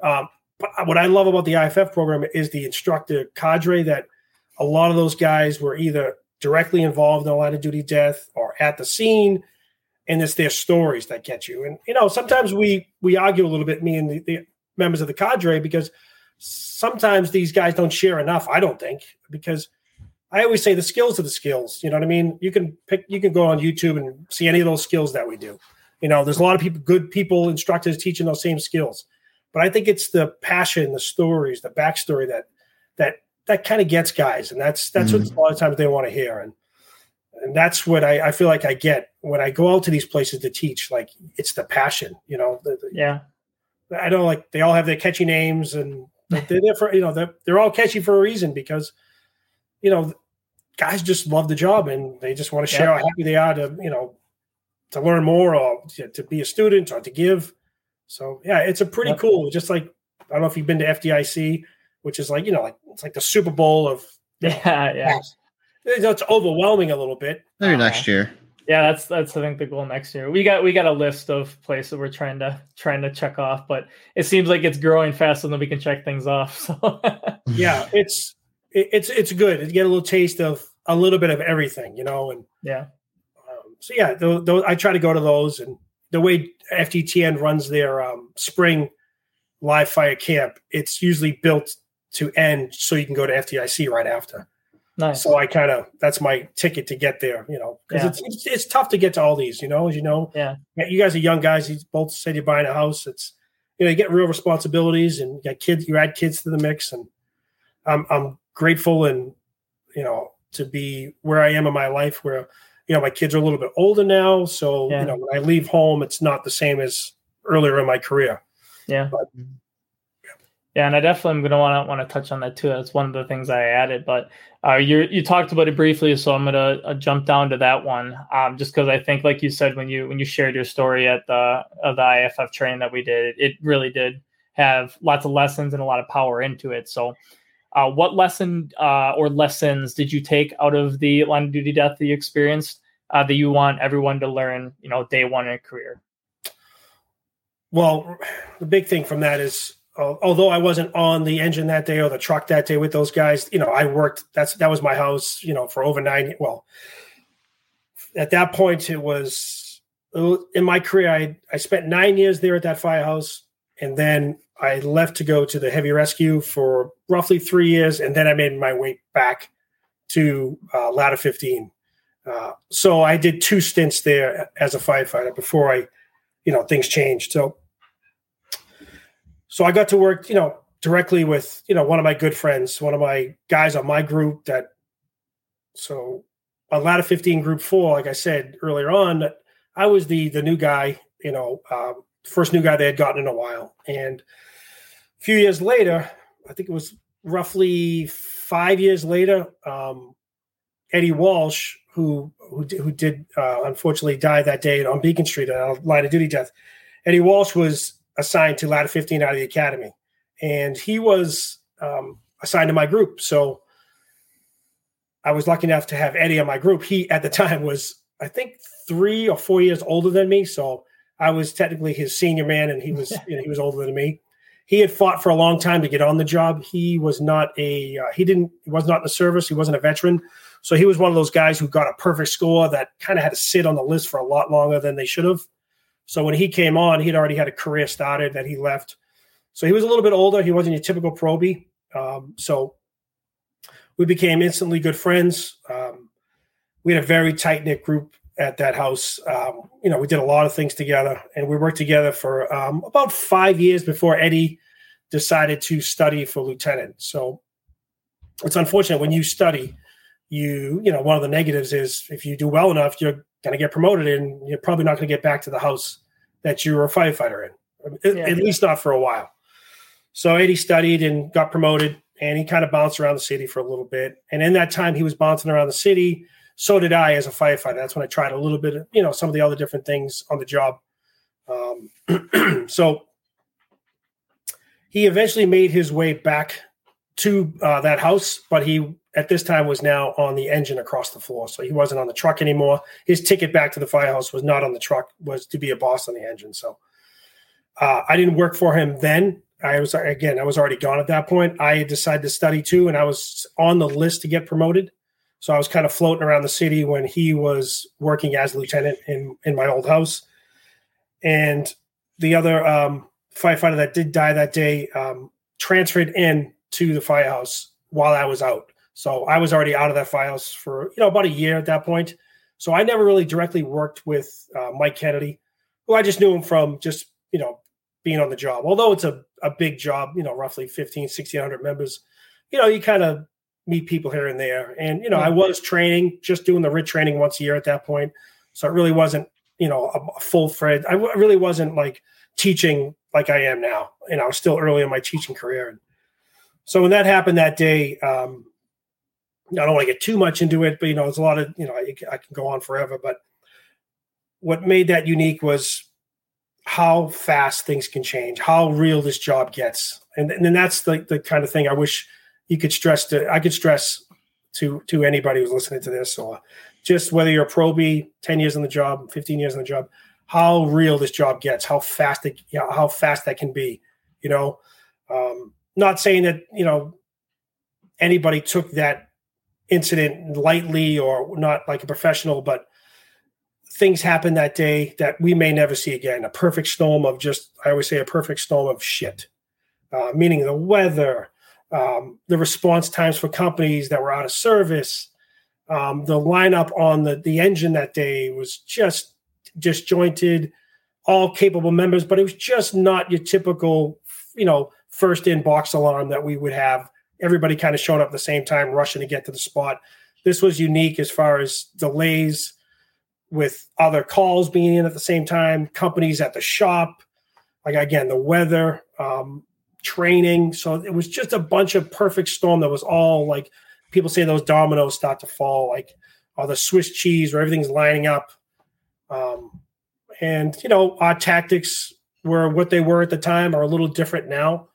Um, but what I love about the IFF program is the instructor cadre that a lot of those guys were either directly involved in a line of duty death or at the scene. And it's their stories that get you. And you know sometimes we we argue a little bit me and the, the members of the cadre because sometimes these guys don't share enough i don't think because i always say the skills are the skills. You know what i mean? You can pick you can go on youtube and see any of those skills that we do. You know there's a lot of people good people instructors teaching those same skills. But i think it's the passion the stories the backstory that that that kind of gets guys and that's that's what mm. a lot of times they want to hear and and that's what I, I feel like I get when I go out to these places to teach. Like it's the passion, you know. The, the- yeah I don't like they all have their catchy names, and they're there for you know they're, they're all catchy for a reason because you know guys just love the job and they just want to share Yeah. how happy they are to you know to learn more or to, to be a student or to give. So yeah, it's a pretty Yeah. cool. Just like I don't know if you've been to FDIC, which is like you know like it's like the Super Bowl of yeah yeah it's overwhelming a little bit. Maybe Uh, next year. yeah that's that's i think the goal next year we got we got a list of places we're trying to trying to check off but it seems like it's growing faster than we can check things off so yeah, it's it's it's good to get a little taste of a little bit of everything, you know. And yeah um, so yeah, those, those, I try to go to those, and the way FDTN runs their um, spring live fire camp, it's usually built to end so you can go to FDIC right after. nice So I kind of that's my ticket to get there, you know, because Yeah. it's, it's it's tough to get to all these, you know, as you know. yeah Yeah, you guys are young guys. You both said you're buying a house. It's you know you get real responsibilities and you got kids. You add kids to the mix, and I'm I'm grateful and you know to be where I am in my life. Where you know my kids are a little bit older now, so Yeah. you know when I leave home, it's not the same as earlier in my career. yeah mm-hmm. Yeah, and I definitely am gonna want to want to touch on that too. That's one of the things I added. But uh, you you talked about it briefly, so I'm gonna uh, jump down to that one. Um, just because I think, like you said, when you when you shared your story at the of the IFF training that we did, it really did have lots of lessons and a lot of power into it. So, uh, what lesson uh, or lessons did you take out of the line of duty death that you experienced uh, that you want everyone to learn? You know, day one in a career. Well, the big thing from that is although I wasn't on the engine that day or the truck that day with those guys, you know, I worked. That's that was my house, you know, for over nine. Well, at that point, it was in my career. I I spent nine years there at that firehouse, and then I left to go to the heavy rescue for roughly three years, and then I made my way back to uh, ladder fifteen. Uh, so I did two stints there as a firefighter before I, you know, things changed. So so I got to work, you know, directly with, you know, one of my good friends, one of my guys on my group that so on ladder 15 group four, like I said earlier on, I was the the new guy, you know, um, first new guy they had gotten in a while. And a few years later, I think it was roughly five years later, um, Eddie Walsh, who who, who did uh, unfortunately die that day on Beacon Street, a line of duty death. Eddie Walsh was assigned to ladder 15 out of the academy. And he was um, assigned to my group. So i was lucky enough to have eddie on my group. He at the time was i think three or four years older than me. So i was technically his senior man and he was you know, he was older than me. He had fought for a long time to get on the job. He was not a uh, he didn't he was not in the service. He wasn't a veteran. So he was one of those guys who got a perfect score that kind of had to sit on the list for a lot longer than they should have so when he came on, he'd already had a career started that he left. So he was a little bit older. He wasn't your typical probie. Um, so we became instantly good friends. Um, we had a very tight knit group at that house. Um, you know, we did a lot of things together, and we worked together for um, about five years before Eddie decided to study for lieutenant. So it's unfortunate when you study. You, you know, one of the negatives is if you do well enough, you're going to get promoted and you're probably not going to get back to the house that you were a firefighter in, at, yeah. at least not for a while. So Eddie studied and got promoted, and he kind of bounced around the city for a little bit. And in that time, he was bouncing around the city. So did I as a firefighter. That's when I tried a little bit of, you know, some of the other different things on the job. Um, so he eventually made his way back to uh, that house, but he at this time was now on the engine across the floor. So he wasn't on the truck anymore. His ticket back to the firehouse was not on the truck, was to be a boss on the engine. So uh, I didn't work for him then. I was again, I was already gone at that point. I decided to study too, and I was on the list to get promoted. So I was kind of floating around the city when he was working as lieutenant in in my old house. And the other um, firefighter that did die that day um, transferred in to the firehouse while I was out. So I was already out of that files for you know about a year at that point. So I never really directly worked with uh, Mike Kennedy, who I just knew him from just you know being on the job. Although it's a, a big job, you know, roughly 15, 1600 members, you know, you kind of meet people here and there. And, you know, I was training, just doing the RIT training once a year at that point. So it really wasn't, you know, a, full thread. I w- really wasn't like teaching like I am now. And I was still early in my teaching career. And so when that happened that day, um, I don't want to get too much into it, but you know, it's a lot of you know, I, I can go on forever. But what made that unique was how fast things can change, how real this job gets, and and then that's the the kind of thing I wish you could stress to I could stress to to anybody who's listening to this or just whether you're a probie, ten years in the job, fifteen years in the job, how real this job gets, how fast it, you know, how fast that can be, you know. Um, not saying that you know anybody took that incident lightly or not like a professional, but things happened that day that we may never see again. A perfect storm of just, I always say, a perfect storm of shit, uh, meaning the weather, um, the response times for companies that were out of service, um, the lineup on the the engine that day was just disjointed, all capable members, but it was just not your typical, you know, first in box alarm that we would have everybody kind of showing up at the same time, rushing to get to the spot. This was unique as far as delays with other calls being in at the same time, companies at the shop, like again, the weather, um, training. So it was just a bunch of perfect storm that was all like people say those dominoes start to fall, like all the Swiss cheese where everything's lining up. Um, and you know, our tactics were what they were at the time are a little different now.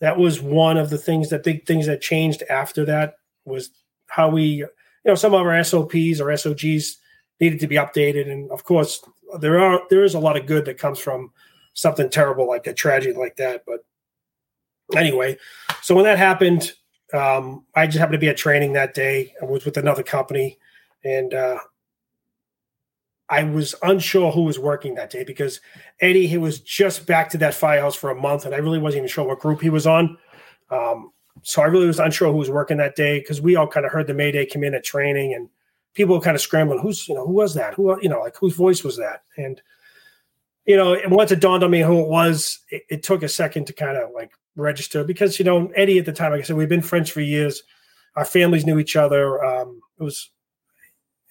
That was one of the things that big things that changed after that was how we, you know, some of our SOPs or SOGs needed to be updated. And of course, there are there is a lot of good that comes from something terrible like a tragedy like that. But anyway, so when that happened, um, I just happened to be at training that day. I was with another company, and uh, I was unsure who was working that day because Eddie he was just back to that firehouse for a month, and I really wasn't even sure what group he was on. Um, so I really was unsure who was working that day because we all kind of heard the Mayday come in at training, and people were kind of scrambling. Who's you know who was that? Who you know like whose voice was that? And you know, once it dawned on me who it was, it, it took a second to kind of like register because you know Eddie at the time, like I said, we've been friends for years. Our families knew each other. Um, it was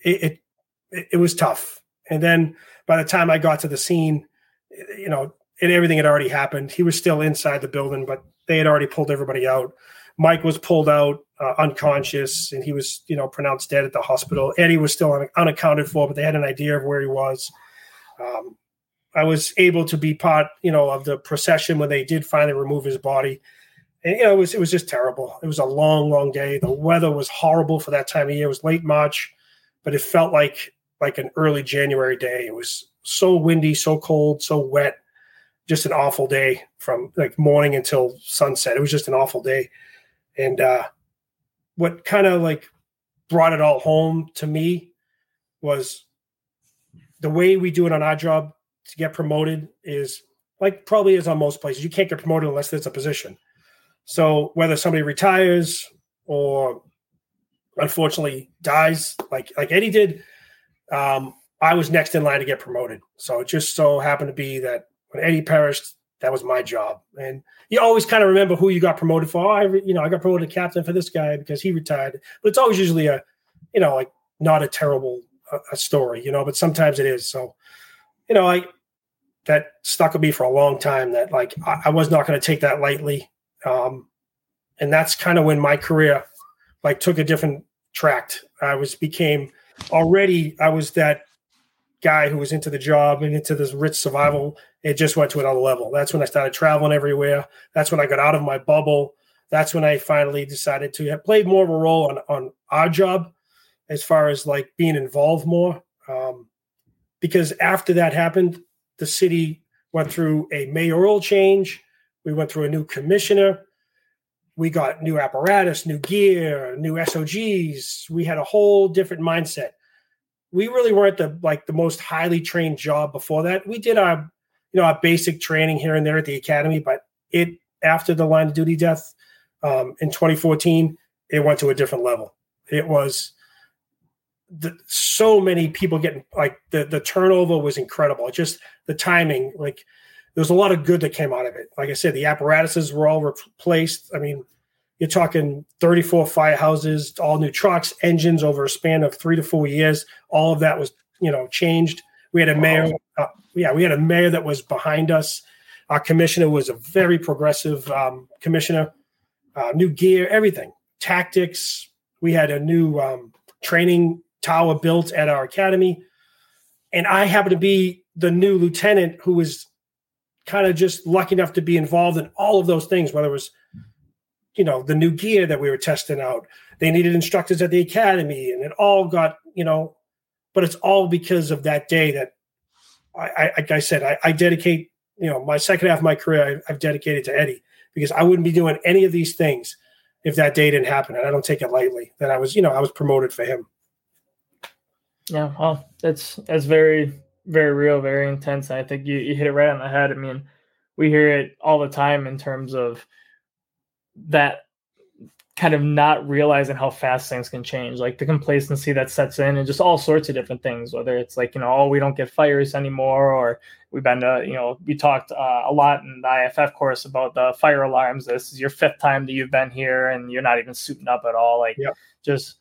it, it it was tough and then by the time I got to the scene, you know, and everything had already happened. He was still inside the building, but they had already pulled everybody out. Mike was pulled out uh, unconscious, and he was, you know, pronounced dead at the hospital. Eddie was still un- unaccounted for, but they had an idea of where he was. Um, I was able to be part, you know, of the procession when they did finally remove his body. And you know, it was it was just terrible. It was a long, long day. The weather was horrible for that time of year. It was late March, but it felt like like an early January day. It was so windy, so cold, so wet. Just an awful day from like morning until sunset. It was just an awful day. And uh, what kind of like brought it all home to me was the way we do it on our job to get promoted is like probably is on most places. You can't get promoted unless there's a position. So whether somebody retires or unfortunately dies, like like Eddie did, um, I was next in line to get promoted. So it just so happened to be that when Eddie perished, that was my job. And you always kind of remember who you got promoted for. I, you know, I got promoted to captain for this guy because he retired. But it's always usually a, you know, like not a terrible uh, a story, you know. But sometimes it is. So, you know, I that stuck with me for a long time. That like I, I was not going to take that lightly. Um, and that's kind of when my career like took a different tract. I was became already I was that guy who was into the job and into this RIT survival. It just went to another level. That's when I started traveling everywhere. That's when I got out of my bubble. That's when I finally decided to played more of a role on, on our job as far as like being involved more. Um, because after that happened, the city went through a mayoral change. We went through a new commissioner we got new apparatus, new gear, new SOGs. We had a whole different mindset. We really weren't the like the most highly trained job before that. We did our, you know, our basic training here and there at the academy, but it after the line of duty death um, in 2014, it went to a different level. It was the, so many people getting like the the turnover was incredible. Just the timing, like there's a lot of good that came out of it. Like I said, the apparatuses were all replaced. I mean, you're talking 34 firehouses, all new trucks, engines over a span of three to four years. All of that was, you know, changed. We had a mayor, uh, yeah, we had a mayor that was behind us. Our commissioner was a very progressive um, commissioner. Uh, new gear, everything, tactics. We had a new um, training tower built at our academy, and I happened to be the new lieutenant who was kind of just lucky enough to be involved in all of those things, whether it was, you know, the new gear that we were testing out. They needed instructors at the academy, and it all got, you know, but it's all because of that day that I, I like I said, I, I, dedicate, you know, my second half of my career, I, I've dedicated to Eddie because I wouldn't be doing any of these things if that day didn't happen. And I don't take it lightly that I was, you know, I was promoted for him. Yeah, well, that's that's very very real, very intense. I think you, you hit it right on the head. I mean, we hear it all the time in terms of that kind of not realizing how fast things can change, like the complacency that sets in, and just all sorts of different things. Whether it's like you know, oh, we don't get fires anymore, or we've been to you know, we talked uh, a lot in the IFF course about the fire alarms. This is your fifth time that you've been here, and you're not even suiting up at all. Like, yep. just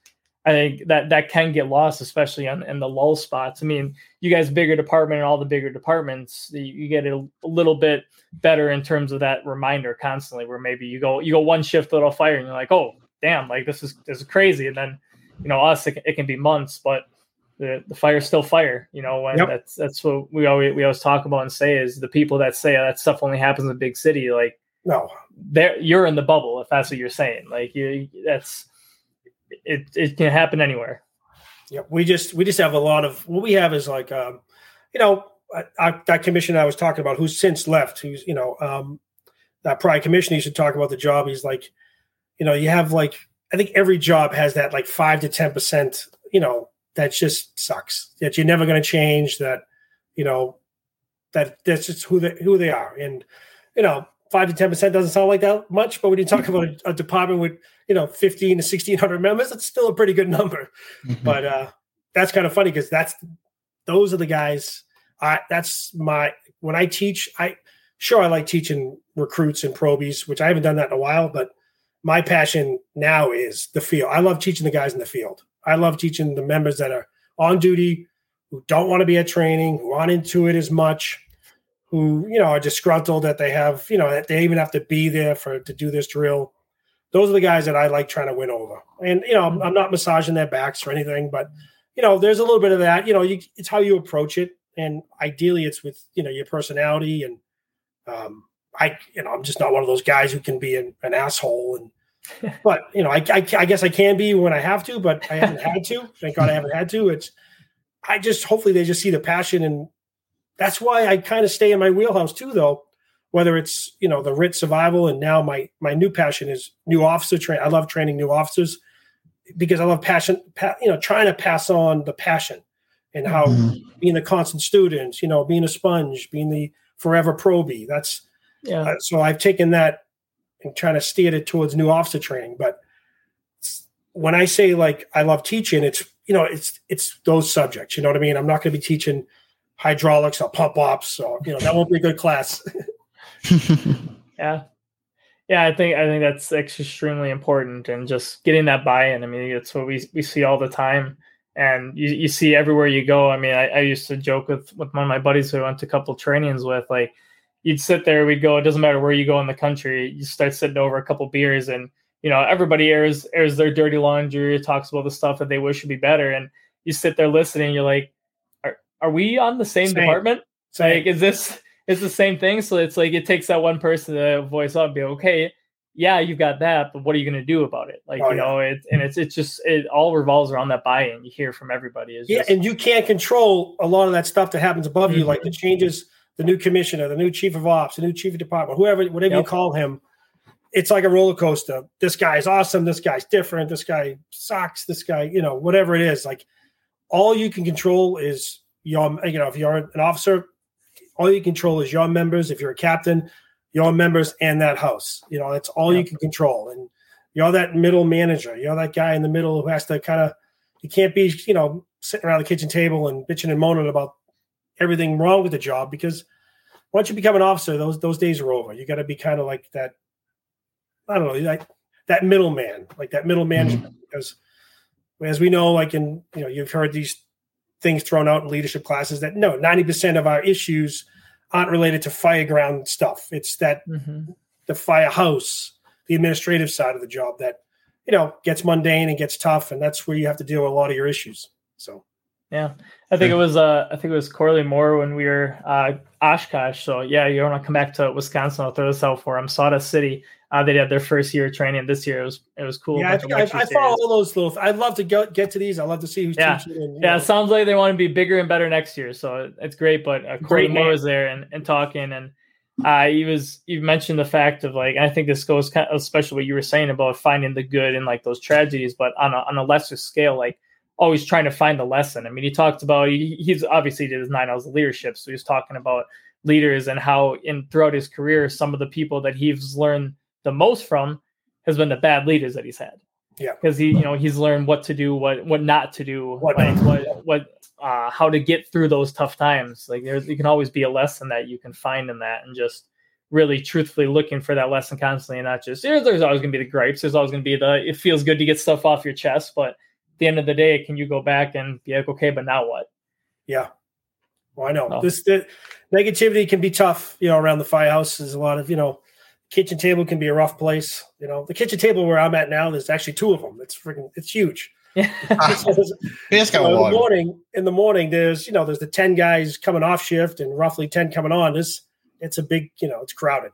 I think that that can get lost, especially on in the lull spots. I mean, you guys bigger department and all the bigger departments, you, you get it a, a, little bit better in terms of that reminder constantly. Where maybe you go you go one shift little fire and you're like, oh damn, like this is this is crazy, and then you know us it, it can be months, but the, the fire's still fire. You know, and yep. that's that's what we always we always talk about and say is the people that say oh, that stuff only happens in a big city, like no, there you're in the bubble if that's what you're saying. Like you, that's it. It can happen anywhere. Yeah, we just we just have a lot of what we have is like um, you know I, that commission I was talking about who's since left who's you know um, that prior commission he should talk about the job he's like you know you have like I think every job has that like five to ten percent you know that just sucks. That you're never going to change. That you know that that's just who they who they are. And you know, five to ten percent doesn't sound like that much, but when you talk about a, a department with you know fifteen to sixteen hundred members, that's still a pretty good number. Mm-hmm. But uh, that's kind of funny because that's those are the guys. I that's my when I teach. I sure I like teaching recruits and probies, which I haven't done that in a while, but my passion now is the field. I love teaching the guys in the field. I love teaching the members that are on duty, who don't want to be at training, who aren't into it as much, who you know are disgruntled that they have, you know, that they even have to be there for to do this drill. Those are the guys that I like trying to win over. And you know, I'm, I'm not massaging their backs or anything, but you know, there's a little bit of that. You know, you, it's how you approach it, and ideally, it's with you know your personality and um, I, you know, I'm just not one of those guys who can be an, an asshole and but you know, I, I, I, guess I can be when I have to, but I haven't had to. Thank God I haven't had to. It's I just hopefully they just see the passion, and that's why I kind of stay in my wheelhouse too. Though, whether it's you know the RIT survival, and now my my new passion is new officer training. I love training new officers because I love passion. Pa- you know, trying to pass on the passion and how mm-hmm. being a constant student, you know, being a sponge, being the forever probie. That's yeah. Uh, so I've taken that and trying to steer it towards new officer training. But when I say like I love teaching, it's you know it's it's those subjects. You know what I mean? I'm not going to be teaching hydraulics or pump ops, so you know that won't be a good class. yeah, yeah, I think I think that's extremely important, and just getting that buy-in. I mean, it's what we we see all the time, and you, you see everywhere you go. I mean, I, I used to joke with with one of my buddies who I went to a couple trainings with, like you'd sit there, we'd go, it doesn't matter where you go in the country, you start sitting over a couple beers and you know, everybody airs airs their dirty laundry, talks about the stuff that they wish would be better. And you sit there listening, you're like, Are we on the same, same. department? Same. Like, is this is the same thing? So it's like it takes that one person to voice up and be okay, yeah, you've got that, but what are you gonna do about it? Like, oh, you yeah. know, it and it's it's just it all revolves around that buy-in you hear from everybody. Is yeah, just, and you can't control a lot of that stuff that happens above mm-hmm. you, like the changes the new commissioner, the new chief of ops, the new chief of department, whoever, whatever yep. you call him, it's like a roller coaster. This guy's awesome. This guy's different. This guy sucks. This guy, you know, whatever it is. Like all you can control is your, you know, if you're an officer, all you control is your members. If you're a captain, your members and that house. You know, that's all yep. you can control. And you're that middle manager. You're that guy in the middle who has to kind of, you can't be, you know, sitting around the kitchen table and bitching and moaning about everything wrong with the job because once you become an officer, those those days are over. You got to be kind of like that. I don't know, like that middleman, like that middle management. Mm-hmm. Because as we know, like in you know, you've heard these things thrown out in leadership classes that no, ninety percent of our issues aren't related to fireground stuff. It's that mm-hmm. the firehouse, the administrative side of the job that you know gets mundane and gets tough, and that's where you have to deal with a lot of your issues. So yeah, I think it was uh, I think it was Corley Moore when we were uh, Oshkosh. So yeah, you want to come back to Wisconsin? I'll throw this out for them. Sawdust City. Uh, they had their first year of training this year. It was it was cool. Yeah, I, I, I follow all those little. I'd love to go, get to these. I'd love to see who's yeah. teaching. And, yeah, know. it sounds like they want to be bigger and better next year. So it's great. But uh, Corley Moore was there and, and talking, and uh, he was you mentioned the fact of like I think this goes kind of, especially what you were saying about finding the good in like those tragedies, but on a on a lesser scale, like always trying to find the lesson. I mean, he talked about he, he's obviously did his nine hours of leadership, so he's talking about leaders and how in throughout his career, some of the people that he's learned the most from has been the bad leaders that he's had. Yeah, because he you know he's learned what to do, what what not to do, what like, what, what uh, how to get through those tough times. Like there's you can always be a lesson that you can find in that, and just really truthfully looking for that lesson constantly, and not just there's, there's always going to be the gripes. There's always going to be the it feels good to get stuff off your chest, but at the end of the day, can you go back and be like, okay, but now what? Yeah. Well, I know this the negativity can be tough, you know, around the firehouse. There's a lot of, you know, kitchen table can be a rough place. You know, the kitchen table where I'm at now, there's actually two of them. It's freaking, it's huge. Yeah. so in the morning, in the morning, there's you know, there's the ten guys coming off shift and roughly ten coming on. This, it's a big, you know, it's crowded.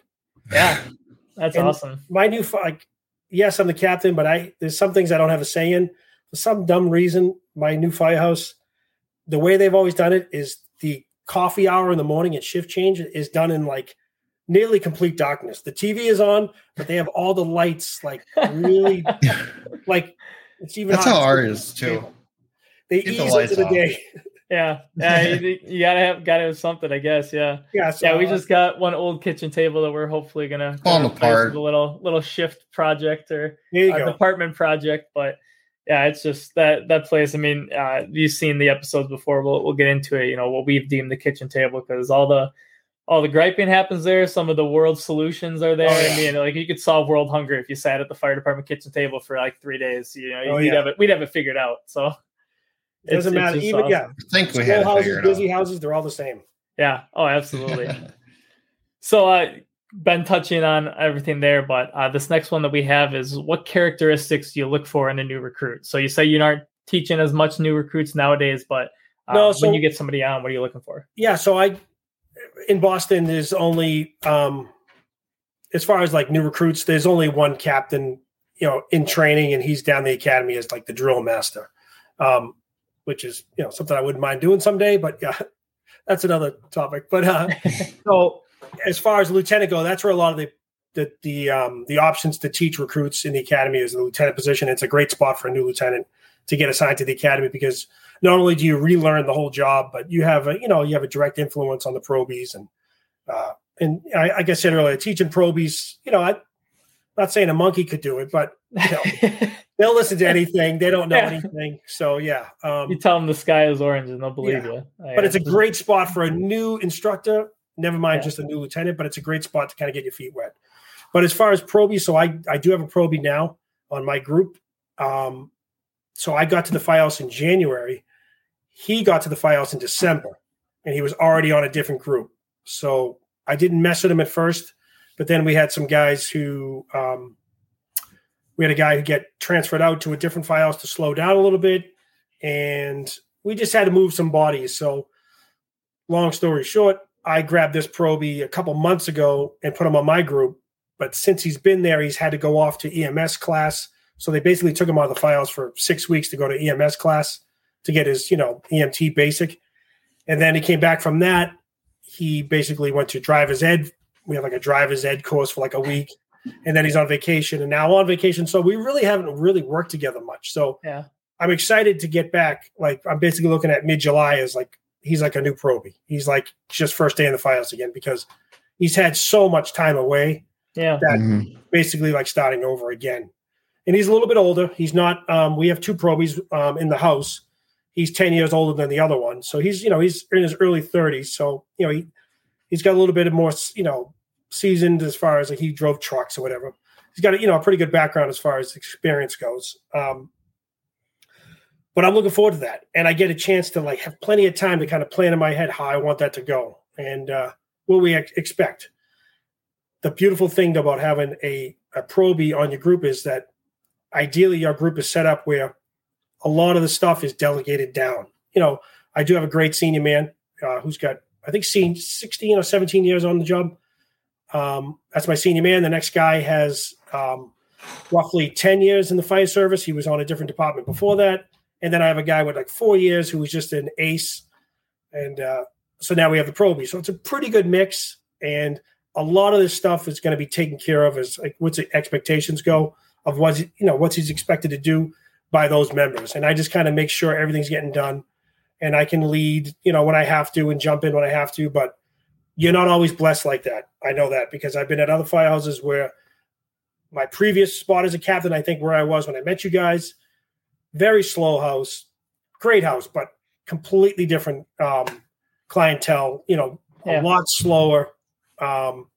Yeah, that's and awesome. My new like, yes, I'm the captain, but I there's some things I don't have a say in. For some dumb reason, my new firehouse, the way they've always done it is the coffee hour in the morning and shift change is done in like nearly complete darkness. The TV is on, but they have all the lights like really like it's even that's how ours is too. They Get ease the into the day. Yeah, yeah, you, you, gotta have gotta have something, I guess. Yeah, yeah. So, yeah, we just got one old kitchen table that we're hopefully gonna fall apart. A little little shift project or a department project, but yeah, it's just that that place. I mean, uh, you've seen the episodes before. We'll we'll get into it. You know what we've deemed the kitchen table because all the all the griping happens there. Some of the world solutions are there. Oh, yeah. I mean, like you could solve world hunger if you sat at the fire department kitchen table for like three days. You know, oh, we'd yeah. have it. We'd have it figured out. So it doesn't matter. Even awesome. yeah, I think we had houses, busy out. houses, they're all the same. Yeah. Oh, absolutely. so, uh, been touching on everything there, but uh, this next one that we have is what characteristics do you look for in a new recruit? So you say you aren't teaching as much new recruits nowadays, but uh, no, so, when you get somebody on, what are you looking for? Yeah, so I in Boston, there's only um, as far as like new recruits, there's only one captain, you know, in training, and he's down the academy as like the drill master, um, which is you know something I wouldn't mind doing someday. But yeah, that's another topic. But uh, so as far as lieutenant go, that's where a lot of the the the um, the options to teach recruits in the academy is the lieutenant position. It's a great spot for a new lieutenant to get assigned to the academy because not only do you relearn the whole job, but you have a you know you have a direct influence on the probies and uh, and I, like I said earlier, teaching probies. You know, I, am not saying a monkey could do it, but you know, they'll listen to anything. They don't know yeah. anything, so yeah. Um, you tell them the sky is orange, and they'll believe yeah. you. I but it's a great spot for a new instructor. Never mind yeah. just a new lieutenant, but it's a great spot to kind of get your feet wet. But as far as probie, so I I do have a probie now on my group. Um, so I got to the firehouse in January. He got to the firehouse in December, and he was already on a different group. So I didn't mess with him at first, but then we had some guys who um, we had a guy who get transferred out to a different firehouse to slow down a little bit, and we just had to move some bodies. So, long story short, I grabbed this probie a couple months ago and put him on my group. But since he's been there, he's had to go off to EMS class so they basically took him out of the files for six weeks to go to EMS class to get his, you know, EMT basic. And then he came back from that. He basically went to driver's ed. We have like a driver's ed course for like a week. And then he's on vacation and now on vacation. So we really haven't really worked together much. So yeah. I'm excited to get back. Like I'm basically looking at mid July as like he's like a new probie. He's like just first day in the files again because he's had so much time away. Yeah. That mm-hmm. basically like starting over again and he's a little bit older. He's not. Um, we have two probies um, in the house. He's ten years older than the other one, so he's you know he's in his early thirties. So you know he he's got a little bit of more you know seasoned as far as like he drove trucks or whatever. He's got a, you know a pretty good background as far as experience goes. Um, but I'm looking forward to that, and I get a chance to like have plenty of time to kind of plan in my head how I want that to go and uh, what we ex- expect. The beautiful thing about having a a probie on your group is that ideally our group is set up where a lot of the stuff is delegated down. You know, I do have a great senior man uh, who's got, I think, 16 or 17 years on the job. Um, that's my senior man. The next guy has um, roughly 10 years in the fire service. He was on a different department before that. And then I have a guy with like four years who was just an ace. And uh, so now we have the probie. So it's a pretty good mix. And a lot of this stuff is going to be taken care of as like what's the expectations go of what you know what he's expected to do by those members, and I just kind of make sure everything's getting done, and I can lead you know when I have to and jump in when I have to, but you're not always blessed like that. I know that because I've been at other firehouses where my previous spot as a captain, I think where I was when I met you guys, very slow house, great house, but completely different um, clientele. You know, yeah. a lot slower, um,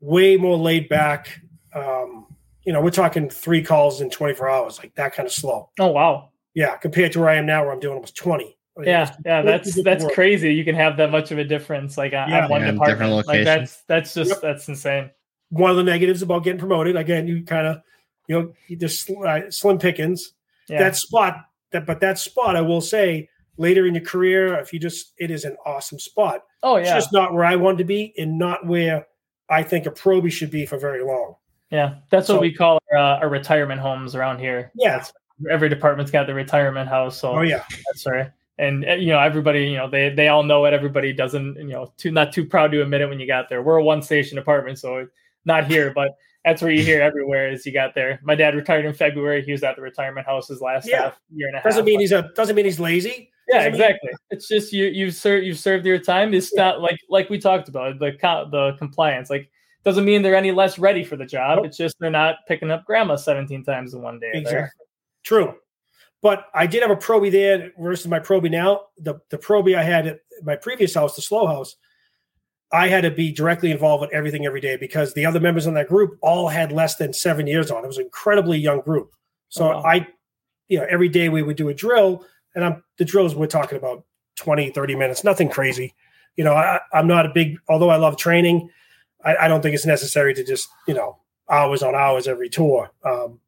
way more laid back. Um, you know, we're talking three calls in 24 hours, like that kind of slow. Oh wow. Yeah, compared to where I am now, where I'm doing almost 20. Yeah, yeah, that's that's work. crazy. You can have that much of a difference, like on, yeah. one yeah, department. Like that's that's just yep. that's insane. One of the negatives about getting promoted, again, you kind of you know just uh, slim pickings. Yeah. That spot, that but that spot, I will say, later in your career, if you just, it is an awesome spot. Oh yeah, it's just not where I wanted to be, and not where I think a probie should be for very long. Yeah, that's so, what we call our, uh, our retirement homes around here. Yeah, every department's got the retirement house. So oh yeah, that's right. And uh, you know everybody, you know they they all know it. Everybody doesn't, you know, too not too proud to admit it when you got there. We're a one station apartment, so not here, but that's where you hear everywhere is you got there. My dad retired in February. He was at the retirement house his last yeah. half year and a half. Doesn't mean he's a doesn't mean he's lazy. Yeah, exactly. Mean- it's just you you've served you've served your time. It's yeah. not like like we talked about the the compliance. Like doesn't mean they're any less ready for the job. Nope. It's just they're not picking up grandma 17 times in one day. Exactly. There. True. But I did have a probie there versus my probie now. The the probie I had at my previous house, the slow house, I had to be directly involved with everything every day because the other members in that group all had less than seven years on. It was an incredibly young group. So oh, wow. I, you know, every day we would do a drill, and I'm the drills we're talking about 20, 30 minutes, nothing crazy. You know, I, am not a big, although I love training, I, I, don't think it's necessary to just, you know, hours on hours every tour. Um,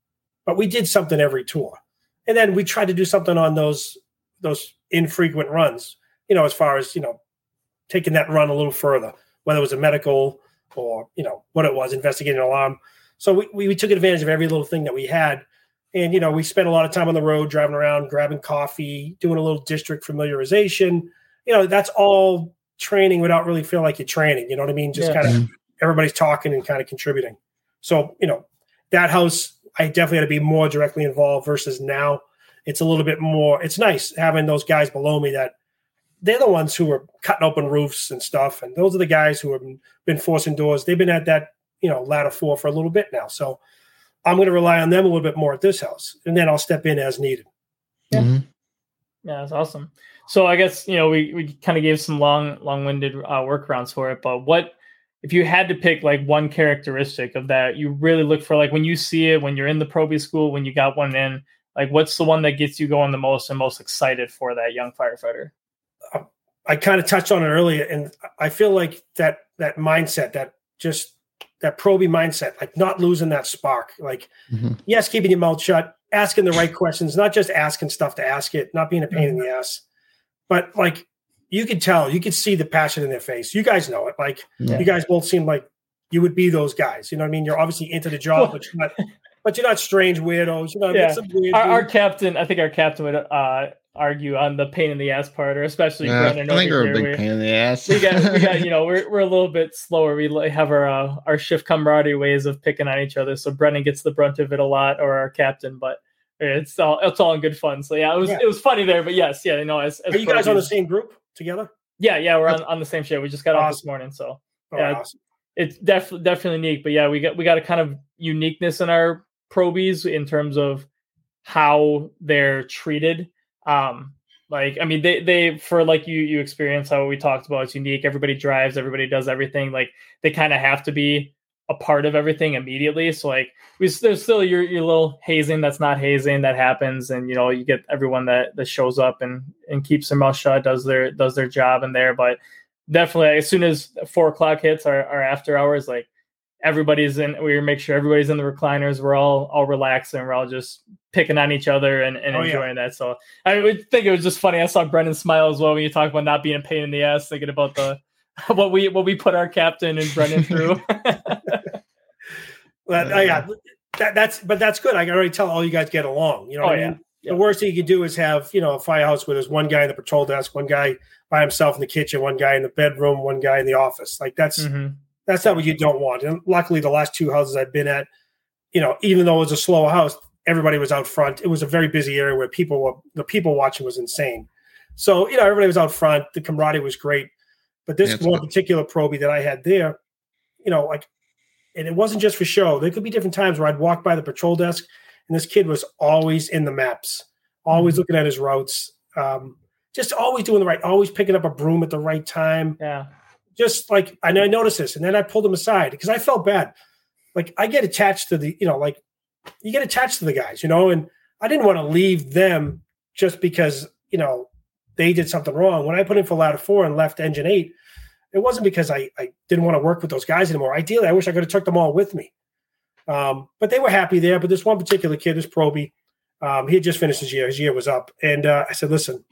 but we did something every tour. And then we tried to do something on those those infrequent runs, you know, as far as, you know, taking that run a little further, whether it was a medical or, you know, what it was, investigating an alarm. So we, we, we took advantage of every little thing that we had. And, you know, we spent a lot of time on the road, driving around, grabbing coffee, doing a little district familiarization. You know, that's all training without really feeling like you're training. You know what I mean? Just yeah. kind of everybody's talking and kind of contributing. So, you know, that house, I definitely had to be more directly involved versus now. It's a little bit more, it's nice having those guys below me that they're the ones who are cutting open roofs and stuff. And those are the guys who have been forcing doors. They've been at that, you know, ladder four for a little bit now. So I'm going to rely on them a little bit more at this house. And then I'll step in as needed. Yeah. Mm-hmm. Yeah, that's awesome. So I guess, you know, we, we kind of gave some long, long winded uh, workarounds for it, but what, if you had to pick like one characteristic of that you really look for like when you see it when you're in the probie school when you got one in like what's the one that gets you going the most and most excited for that young firefighter I kind of touched on it earlier, and I feel like that that mindset, that just that probie mindset, like not losing that spark. Like, mm-hmm. yes, keeping your mouth shut, asking the right questions, not just asking stuff to ask it, not being a pain mm-hmm. in the ass, but like you could tell, you could see the passion in their face. You guys know it. Like, yeah. you guys both seem like you would be those guys. You know what I mean? You're obviously into the job, but you're not. But you're not strange weirdos. You know, yeah. Our, our, captain, I think our captain would uh, argue on the pain in the ass part, or especially uh, Brennan. I think we're a big pain in the ass. we got, we got, you know, we're, we're a little bit slower. We have our uh, our shift camaraderie ways of picking on each other. So Brennan gets the brunt of it a lot, or our captain, but it's all it's all in good fun. So yeah, it was yeah. it was funny there. But yes, yeah, you know, as, as are you guys on the same group together? Yeah, yeah, we're on, on the same ship. We just got awesome. off this morning, so oh, yeah, awesome. it's, it's definitely definitely neat. But yeah, we got we got a kind of uniqueness in our probies in terms of how they're treated. Um, like, I mean, they they for like you you experience how we talked about it's unique. Everybody drives, everybody does everything. Like they kind of have to be a part of everything immediately. So like we there's still your your little hazing that's not hazing that happens, and you know you get everyone that that shows up and and keeps their mouth shut, does their does their job in there. But definitely, as soon as four o'clock hits, our, our after hours, like everybody's in we make sure everybody's in the recliners we're all all relaxed and we're all just picking on each other and, and oh, enjoying yeah. that so i would think it was just funny i saw brendan smile as well when you talk about not being a pain in the ass thinking about the what we what we put our captain and brendan through well, uh, yeah that, that's but that's good i can already tell all you guys get along you know oh, I mean? yeah. the worst thing you could do is have you know a firehouse where there's one guy in the patrol desk one guy by himself in the kitchen one guy in the bedroom one guy in the office like that's mm-hmm that's not what you don't want. And luckily, the last two houses I've been at, you know, even though it was a slow house, everybody was out front. It was a very busy area where people were the people watching was insane. So you know, everybody was out front. The camaraderie was great. But this one particular probie that I had there, you know, like, and it wasn't just for show. There could be different times where I'd walk by the patrol desk, and this kid was always in the maps, always mm-hmm. looking at his routes, um, just always doing the right, always picking up a broom at the right time. Yeah just like and I noticed this, and then I pulled him aside because I felt bad. Like I get attached to the, you know, like you get attached to the guys, you know, and I didn't want to leave them just because you know they did something wrong. When I put in for ladder four and left engine eight, it wasn't because I, I didn't want to work with those guys anymore. Ideally, I wish I could have took them all with me. Um, but they were happy there. But this one particular kid, this Proby, um, he had just finished his year. His year was up, and uh, I said, "Listen,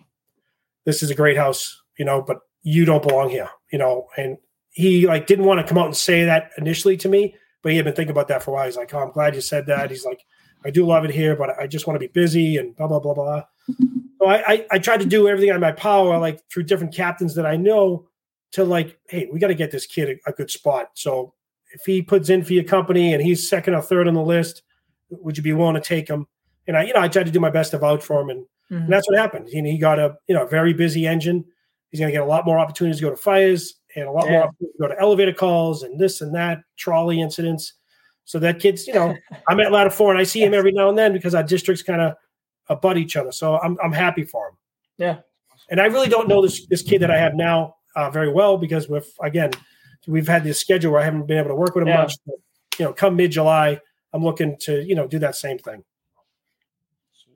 this is a great house, you know, but you don't belong here, you know." And he like didn't want to come out and say that initially to me, but he had been thinking about that for a while. He's like, "Oh, I'm glad you said that." He's like, "I do love it here, but I just want to be busy and blah blah blah blah." So I, I, I tried to do everything on my power, like through different captains that I know, to like, hey, we got to get this kid a, a good spot. So if he puts in for your company and he's second or third on the list, would you be willing to take him? And I, you know, I tried to do my best to vouch for him, and, mm-hmm. and that's what happened. You know, he got a you know very busy engine. He's going to get a lot more opportunities to go to fires and a lot yeah. more opportunities to go to elevator calls and this and that trolley incidents. So that kid's, you know, I'm at ladder four and I see him every now and then because our districts kind of abut each other. So I'm I'm happy for him. Yeah. And I really don't know this this kid that I have now uh, very well because with again we've had this schedule where I haven't been able to work with him yeah. much. But, you know, come mid July, I'm looking to you know do that same thing.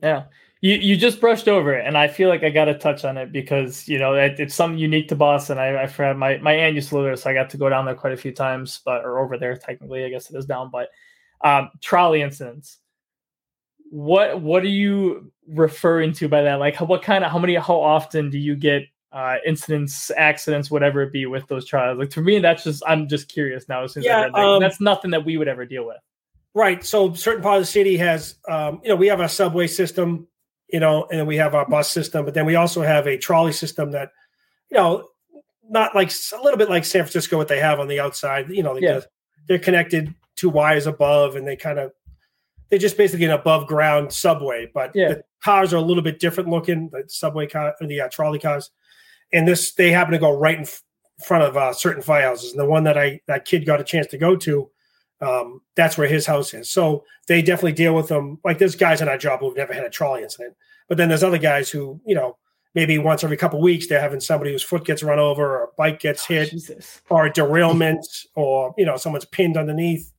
Yeah. You, you just brushed over it, and I feel like I got to touch on it because you know it, it's something unique to Boston. I, I've had my my aunt used to live there, so I got to go down there quite a few times, but or over there technically, I guess it is down. But um, trolley incidents. What what are you referring to by that? Like, how, what kind of how many how often do you get uh, incidents, accidents, whatever it be with those trials. Like to me, that's just I'm just curious now. Since yeah, um, that's nothing that we would ever deal with. Right. So certain part of the city has, um, you know, we have a subway system, you know, and we have our bus system, but then we also have a trolley system that, you know, not like a little bit like San Francisco, what they have on the outside. You know, they, yeah. they're connected to wires above, and they kind of they're just basically an above ground subway, but yeah. the cars are a little bit different looking. The subway car, the uh, trolley cars and this they happen to go right in front of uh, certain firehouses. And the one that I that kid got a chance to go to, um, that's where his house is. So they definitely deal with them. Like there's guys in our job who've never had a trolley incident, but then there's other guys who you know maybe once every couple weeks they're having somebody whose foot gets run over or a bike gets oh, hit or a derailment or you know someone's pinned underneath.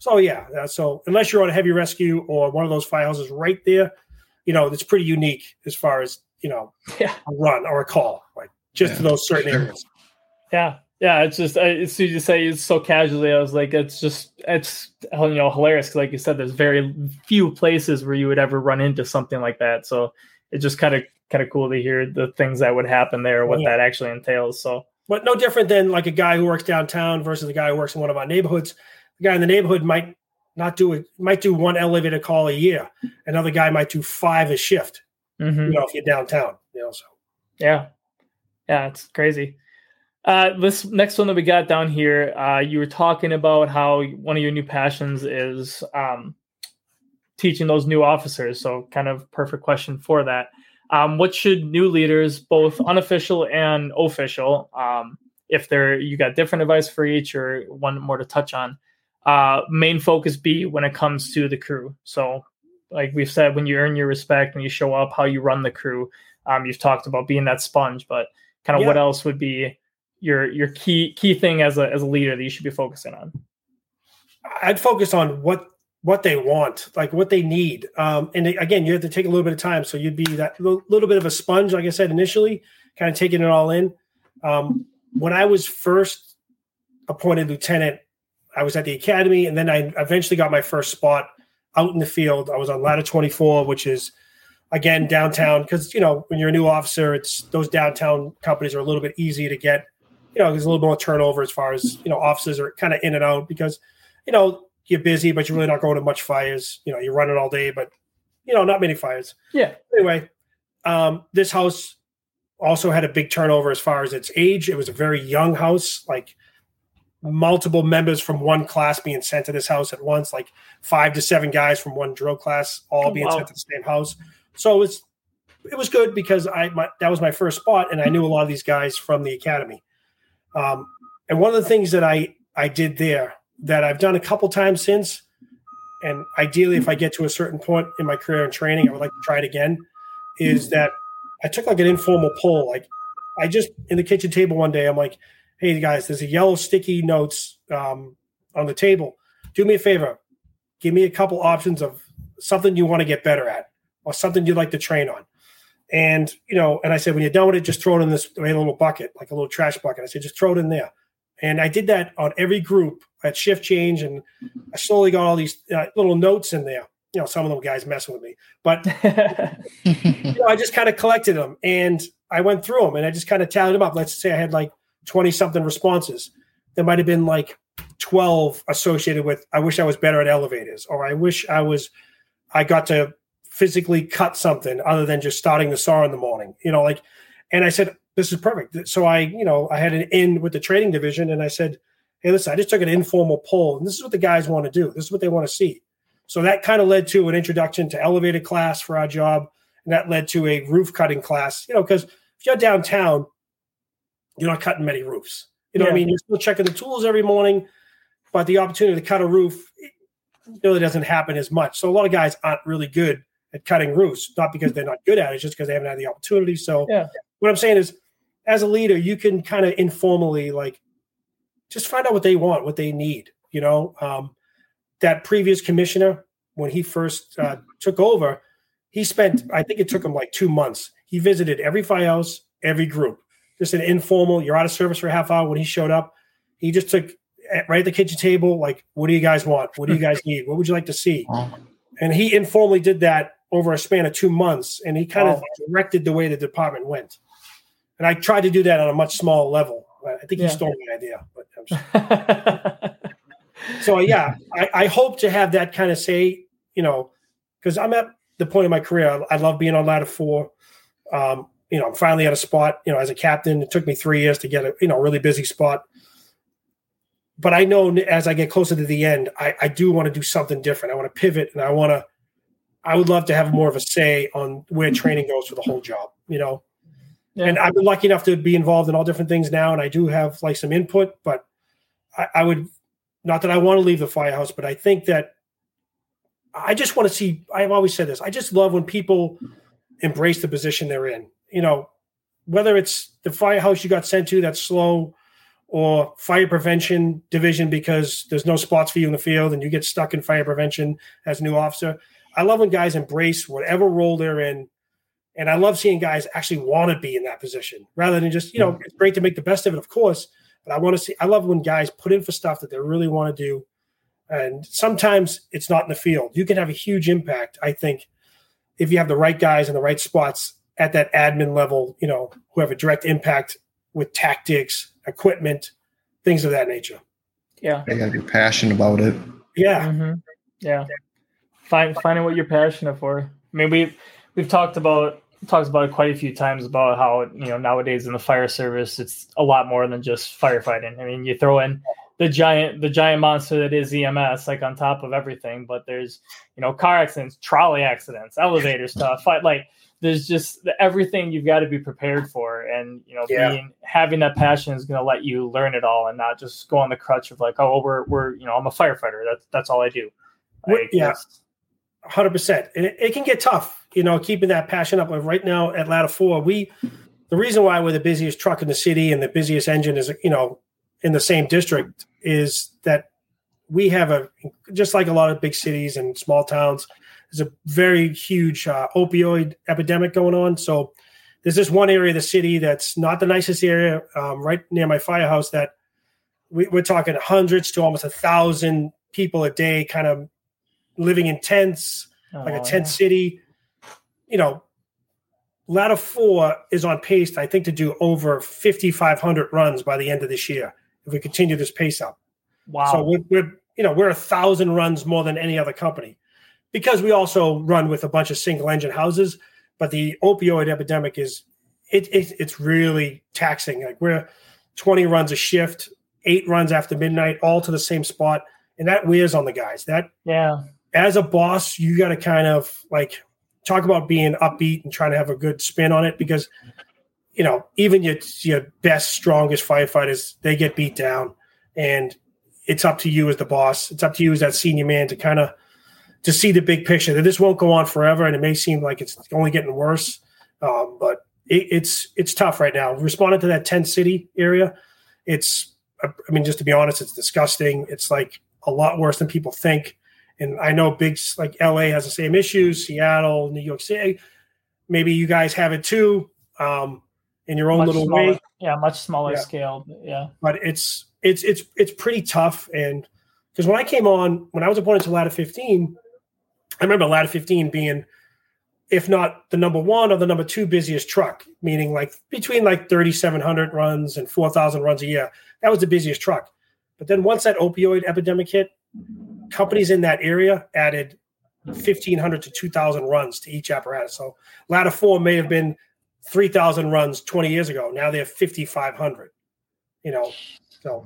So yeah, uh, so unless you're on a heavy rescue or one of those firehouses right there, you know it's pretty unique as far as you know yeah. a run or a call. Like just yeah, to those certain sure. areas. Yeah. Yeah, it's just it's easy to say it's so casually. I was like, it's just it's you know hilarious. Like you said, there's very few places where you would ever run into something like that. So it's just kind of kind of cool to hear the things that would happen there, what yeah. that actually entails. So, but no different than like a guy who works downtown versus a guy who works in one of our neighborhoods. The guy in the neighborhood might not do it, might do one elevator call a year. Another guy might do five a shift. Mm-hmm. You know, if you're downtown, you know. So yeah, yeah, it's crazy. Uh, this next one that we got down here, uh, you were talking about how one of your new passions is um, teaching those new officers. So, kind of perfect question for that. Um, what should new leaders, both unofficial and official, um, if they're you got different advice for each or one more to touch on, uh, main focus be when it comes to the crew? So, like we've said, when you earn your respect, when you show up, how you run the crew. Um, you've talked about being that sponge, but kind of yeah. what else would be your your key key thing as a as a leader that you should be focusing on? I'd focus on what what they want, like what they need. Um, and again, you have to take a little bit of time. So you'd be that little bit of a sponge, like I said initially, kind of taking it all in. Um, when I was first appointed lieutenant, I was at the academy, and then I eventually got my first spot out in the field. I was on ladder 24, which is again downtown because you know when you're a new officer it's those downtown companies are a little bit easy to get you know there's a little more turnover as far as you know offices are kind of in and out because you know you're busy but you're really not going to much fires. You know you're running all day but you know not many fires. Yeah. Anyway um, this house also had a big turnover as far as its age. It was a very young house like multiple members from one class being sent to this house at once like five to seven guys from one drill class all oh, being wow. sent to the same house so it was it was good because I my, that was my first spot, and I knew a lot of these guys from the academy. Um, and one of the things that I I did there that I've done a couple times since, and ideally, if I get to a certain point in my career and training, I would like to try it again. Is that I took like an informal poll, like I just in the kitchen table one day, I'm like, "Hey guys, there's a yellow sticky notes um, on the table. Do me a favor, give me a couple options of something you want to get better at." Or something you'd like to train on. And you know, and I said, when you're done with it, just throw it in this little bucket, like a little trash bucket. I said, just throw it in there. And I did that on every group at shift change, and I slowly got all these uh, little notes in there. You know, some of them guys messing with me, but you know, I just kind of collected them and I went through them and I just kind of tallied them up. Let's say I had like 20 something responses. There might have been like 12 associated with, I wish I was better at elevators, or I wish I was, I got to physically cut something other than just starting the saw in the morning, you know, like, and I said, this is perfect. So I, you know, I had an in with the training division and I said, hey, listen, I just took an informal poll and this is what the guys want to do. This is what they want to see. So that kind of led to an introduction to elevated class for our job. And that led to a roof cutting class, you know, because if you're downtown, you're not cutting many roofs. You know yeah. what I mean? You're still checking the tools every morning, but the opportunity to cut a roof really doesn't happen as much. So a lot of guys aren't really good at cutting roofs, not because they're not good at it, just because they haven't had the opportunity. So yeah. what I'm saying is, as a leader, you can kind of informally like just find out what they want, what they need. You know, um, that previous commissioner when he first uh, took over, he spent I think it took him like two months. He visited every firehouse, every group, just an informal. You're out of service for a half hour. When he showed up, he just took eh, right at the kitchen table, like, what do you guys want? What do you guys need? What would you like to see? And he informally did that over a span of two months, and he kind of directed the way the department went. And I tried to do that on a much smaller level. I think yeah. he stole my idea, but so yeah, I, I, hope to have that kind of say, you know, because I'm at the point in my career. I, I love being on ladder four. Um, you know, I'm finally at a spot. You know, as a captain, it took me three years to get a you know really busy spot. But I know as I get closer to the end, I, I do want to do something different. I want to pivot, and I want to. I would love to have more of a say on where training goes for the whole job. You know, yeah. and I've been lucky enough to be involved in all different things now, and I do have like some input. But I, I would, not that I want to leave the firehouse, but I think that I just want to see. I've always said this. I just love when people embrace the position they're in. You know, whether it's the firehouse you got sent to that's slow, or fire prevention division because there's no spots for you in the field and you get stuck in fire prevention as a new officer. I love when guys embrace whatever role they're in. And I love seeing guys actually want to be in that position rather than just, you know, it's great to make the best of it, of course. But I want to see, I love when guys put in for stuff that they really want to do. And sometimes it's not in the field. You can have a huge impact, I think, if you have the right guys in the right spots at that admin level, you know, who have a direct impact with tactics, equipment, things of that nature. Yeah. They gotta be passionate about it. Yeah. Mm-hmm. Yeah. Find finding what you're passionate for. I mean, we've we've talked about talked about it quite a few times about how you know nowadays in the fire service it's a lot more than just firefighting. I mean, you throw in the giant the giant monster that is EMS like on top of everything. But there's you know car accidents, trolley accidents, elevator stuff. Like there's just everything you've got to be prepared for, and you know yeah. being having that passion is going to let you learn it all and not just go on the crutch of like oh well, we're we're you know I'm a firefighter. That's that's all I do. Like, yeah. Hundred percent, and it, it, can get tough, you know, keeping that passion up. Like right now at Ladder Four, we the reason why we're the busiest truck in the city and the busiest engine is, you know, in the same district is that we have a just like a lot of big cities and small towns there's a very huge uh, opioid epidemic going on so there's this one area of the city that's not the nicest area um, right near my firehouse that we, are talking hundreds to almost a thousand people a day kind of living in tents oh, like a tent yeah. city you know ladder four is on pace i think to do over 5500 runs by the end of this year if we continue this pace up. Wow. So we're, we're you know we're a thousand runs more than any other company because we also run with a bunch of single engine houses. But the opioid epidemic is it, it it's really taxing. Like we're 20 runs a shift, eight runs after midnight, all to the same spot, and that wears on the guys. That yeah. As a boss, you got to kind of like talk about being upbeat and trying to have a good spin on it because you know, even your your best, strongest firefighters, they get beat down, and it's up to you as the boss. It's up to you as that senior man to kind of to see the big picture. That this won't go on forever, and it may seem like it's only getting worse. Um, but it, it's it's tough right now. Responding to that tent city area, it's I mean, just to be honest, it's disgusting. It's like a lot worse than people think. And I know big like LA has the same issues, Seattle, New York City maybe you guys have it too um, in your own much little smaller, way. Yeah, much smaller Yeah. scale. Yeah. But it's it's it's it's pretty tough. And because when I came on, when I was appointed to ladder 15, I remember ladder 15 being, if not the number one or the number two busiest truck, meaning like between like 3,700 runs and 4,000 runs a year. That was the busiest truck. But then once that opioid epidemic hit, companies in that area added 1,500 to 2,000 runs to each apparatus. So ladder four may have been 3,000 runs 20 years ago. Now they're 5,500. You know, so,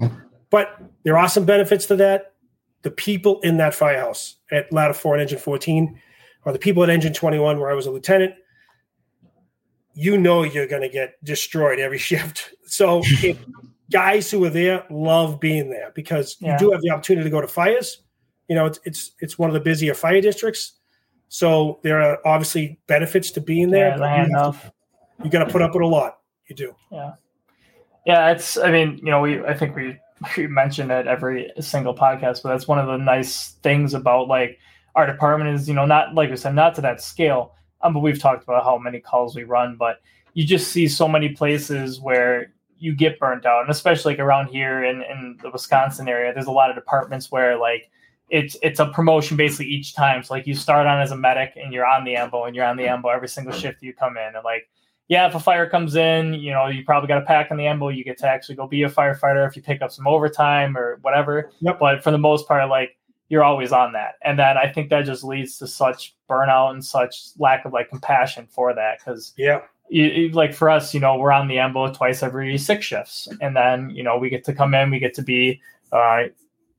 but there are some benefits to that. The people in that firehouse at ladder four and engine 14, or the people at engine 21, where I was a lieutenant, you know you're going to get destroyed every shift. So if guys who are there love being there because Yeah. you do have the opportunity to go to fires. You know, it's it's it's one of the busier fire districts. So there are obviously benefits to being there. Yeah, but you, to- you got to put up with a lot. You do. Yeah, yeah. it's. I mean, you know, we. I think we we mention it every single podcast, but that's one of the nice things about like our department is, you know, not like I said, not to that scale. Um, but we've talked about how many calls we run, but you just see so many places where you get burnt out, and especially like around here in in the Wisconsin area, there's a lot of departments where like it's it's a promotion basically each time. So like you start on as a medic and you're on the ambo and you're on the ambo every single shift you come in, and like yeah, if a fire comes in, you know, you probably got a pack on the ambo. You get to actually go be a firefighter if you pick up some overtime or whatever. Yep. But for the most part, like you're always on that, and then I think that just leads to such burnout and such lack of like compassion for that because Yeah. you, you- like for us, you know, we're on the ambo twice every six shifts, and then you know we get to come in, we get to be uh,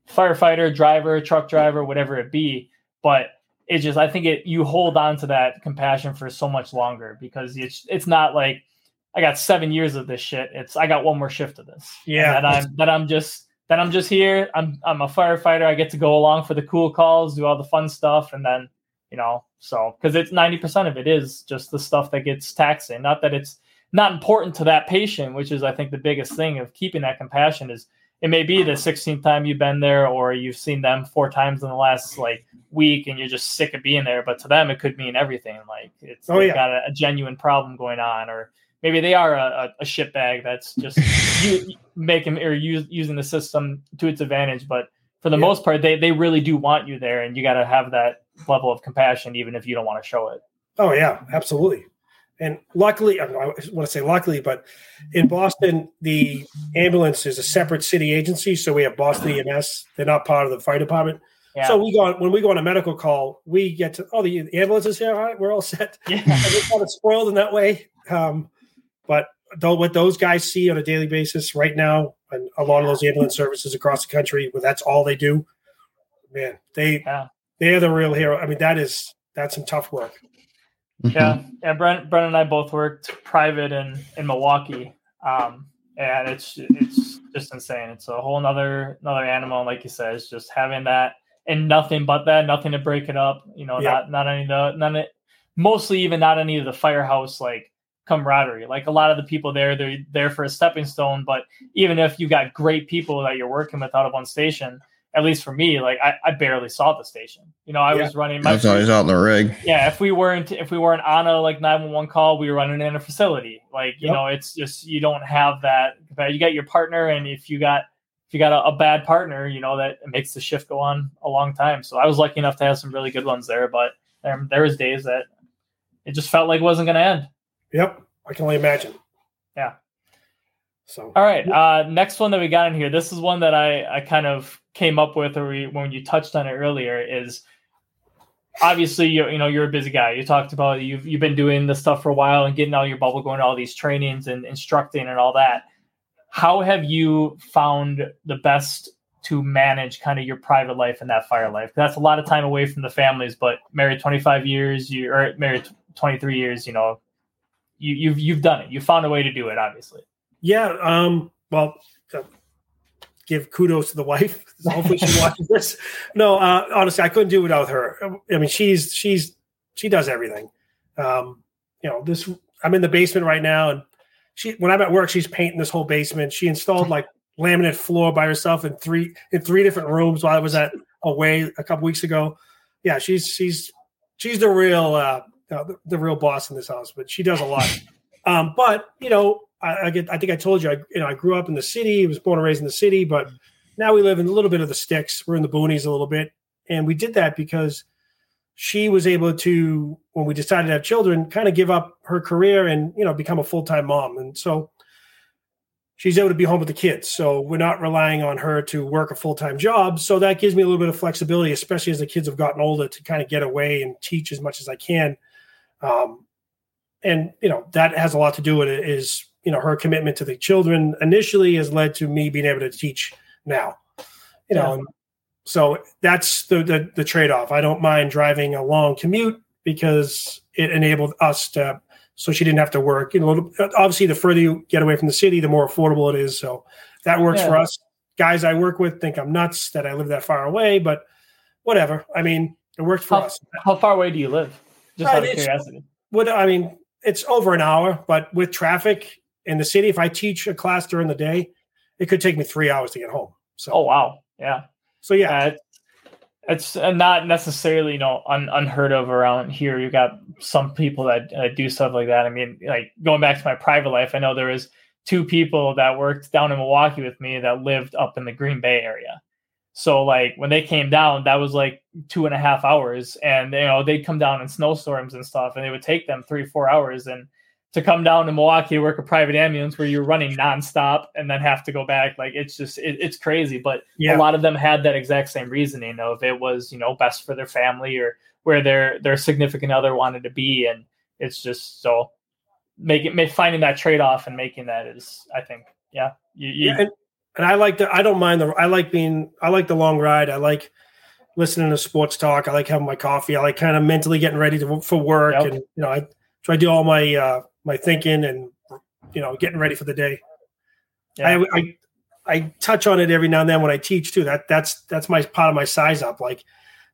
firefighter, driver, truck driver, whatever it be. But it just, I think it you hold on to that compassion for so much longer because it's it's not like I got seven years of this shit. It's I got one more shift of this. Yeah. and that I'm that I'm just that I'm just here. I'm I'm a firefighter. I get to go along for the cool calls, do all the fun stuff, and then you know so because it's 90% of it is just the stuff that gets taxing not that it's not important to that patient which is i think the biggest thing of keeping that compassion is it may be the 16th time you've been there or you've seen them four times in the last like week and you're just sick of being there but to them it could mean everything like it's Oh, yeah. got a, a genuine problem going on or maybe they are a, a, shit bag that's just you making or use, using the system to its advantage but for the Yeah. most part they, they really do want you there and you got to have that level of compassion even if you don't want to show it Oh yeah, absolutely. And luckily, I want to say luckily, but in Boston, the ambulance is a separate city agency. So we have Boston EMS. They're not part of the fire department. yeah So we go on, when we go on a medical call, we get to oh the, ambulance is here. All right, we're all set. yeah And we're kind of spoiled in that way. Um, but though what those guys see on a daily basis right now, and a lot of those ambulance services across the country, where that's all they do, man, they Yeah. they're the real hero. I mean, that is that's some tough work. Yeah. Yeah brent brent and i both worked private in in milwaukee. Um and it's it's just insane. It's a whole nother another animal. Like you said it's just having that and nothing but that nothing to break it up you know Yeah. not not any of the none of, mostly even not any of the firehouse like camaraderie. Like a lot of the people there they're there for a stepping stone. But even if you've got great people that you're working with out of one station at least for me like i, I barely saw the station you know i Yeah. was running my That's always out in the rig. yeah if we weren't if we weren't on a like 911 call we were running in a facility like you Yep. know it's just you don't have that you got your partner and if you got if you got a, a bad partner you know that it makes the shift go on a long time so i was lucky enough to have some really good ones there but there, there was days that it just felt like it wasn't going to end Yep, I can only imagine. Yeah. So all right uh next one that we got in here this is one that i i kind of came up with or when you touched on it earlier is obviously you, you know you're a busy guy. You talked about you've you've been doing this stuff for a while and getting of your bubble going to all these trainings and instructing and all that. How have you found the best to manage kind of your private life and that fire life? That's a lot of time away from the families but married 25 years you or married 23 years you know you, you've you've done it. You found a way to do it obviously. Yeah, um, well, give kudos to the wife. Hopefully she watches this. No, uh, honestly, I couldn't do it without her. I mean, she's she's she does everything. Um, you know, this I'm in the basement right now, and she when I'm at work, she's painting this whole basement. She installed like laminate floor by herself in three in three different rooms while I was at away a couple weeks ago. Yeah, she's she's she's the real uh, uh, the, the, real boss in this house, but she does a lot. um, but you know, I, I, get. I think I told you. I you know I grew up in the city. was born and raised in the city, but now we live in a little bit of the sticks. We're in the boonies a little bit, and we did that because she was able to, when we decided to have children, kind of give up her career and you know become a full time mom. And so she's able to be home with the kids. So we're not relying on her to work a full time job. So that gives me a little bit of flexibility, especially as the kids have gotten older, to kind of get away and teach as much as I can. Um, and you know that has a lot to do with it. Is you know her commitment to the children initially has led to me being able to teach now. You know, yeah. so that's the, the the trade off. I don't mind driving a long commute because it enabled us to so she didn't have to work. You know, obviously, the further you get away from the city, the more affordable it is. So that works yeah. for us. Guys I work with think I'm nuts that I live that far away, but whatever. I mean, it worked for how, us. How far away do you live? Just out of curiosity. What I mean, it's over an hour, but with traffic in the city, if I teach a class during the day, it could take me three hours to get home. So, oh wow, yeah. So yeah, uh, it's not necessarily you know un, unheard of around here. You got some people that uh, do stuff like that. I mean, like going back to my private life, I know there was two people that worked down in Milwaukee with me that lived up in the Green Bay area. So like when they came down, that was like two and a half hours, and you know they'd come down in snowstorms and stuff, and it would take them three four hours, and to come down to Milwaukee work a private ambulance where you're running nonstop and then have to go back. Like it's just it, it's crazy. But yeah. a lot of them had that exact same reasoning of it was you know best for their family or where their their significant other wanted to be, and it's just so making finding that trade off and making that is I think yeah you, you yeah, and, and I like the I don't mind the I like being I like the long ride. I like listening to sports talk. I like having my coffee. I like kind of mentally getting ready to, for work, yep. and you know I try to do all my uh, my thinking and you know getting ready for the day. Yeah. I, I, I touch on it every now and then when I teach too. That that's that's my part of my size up, like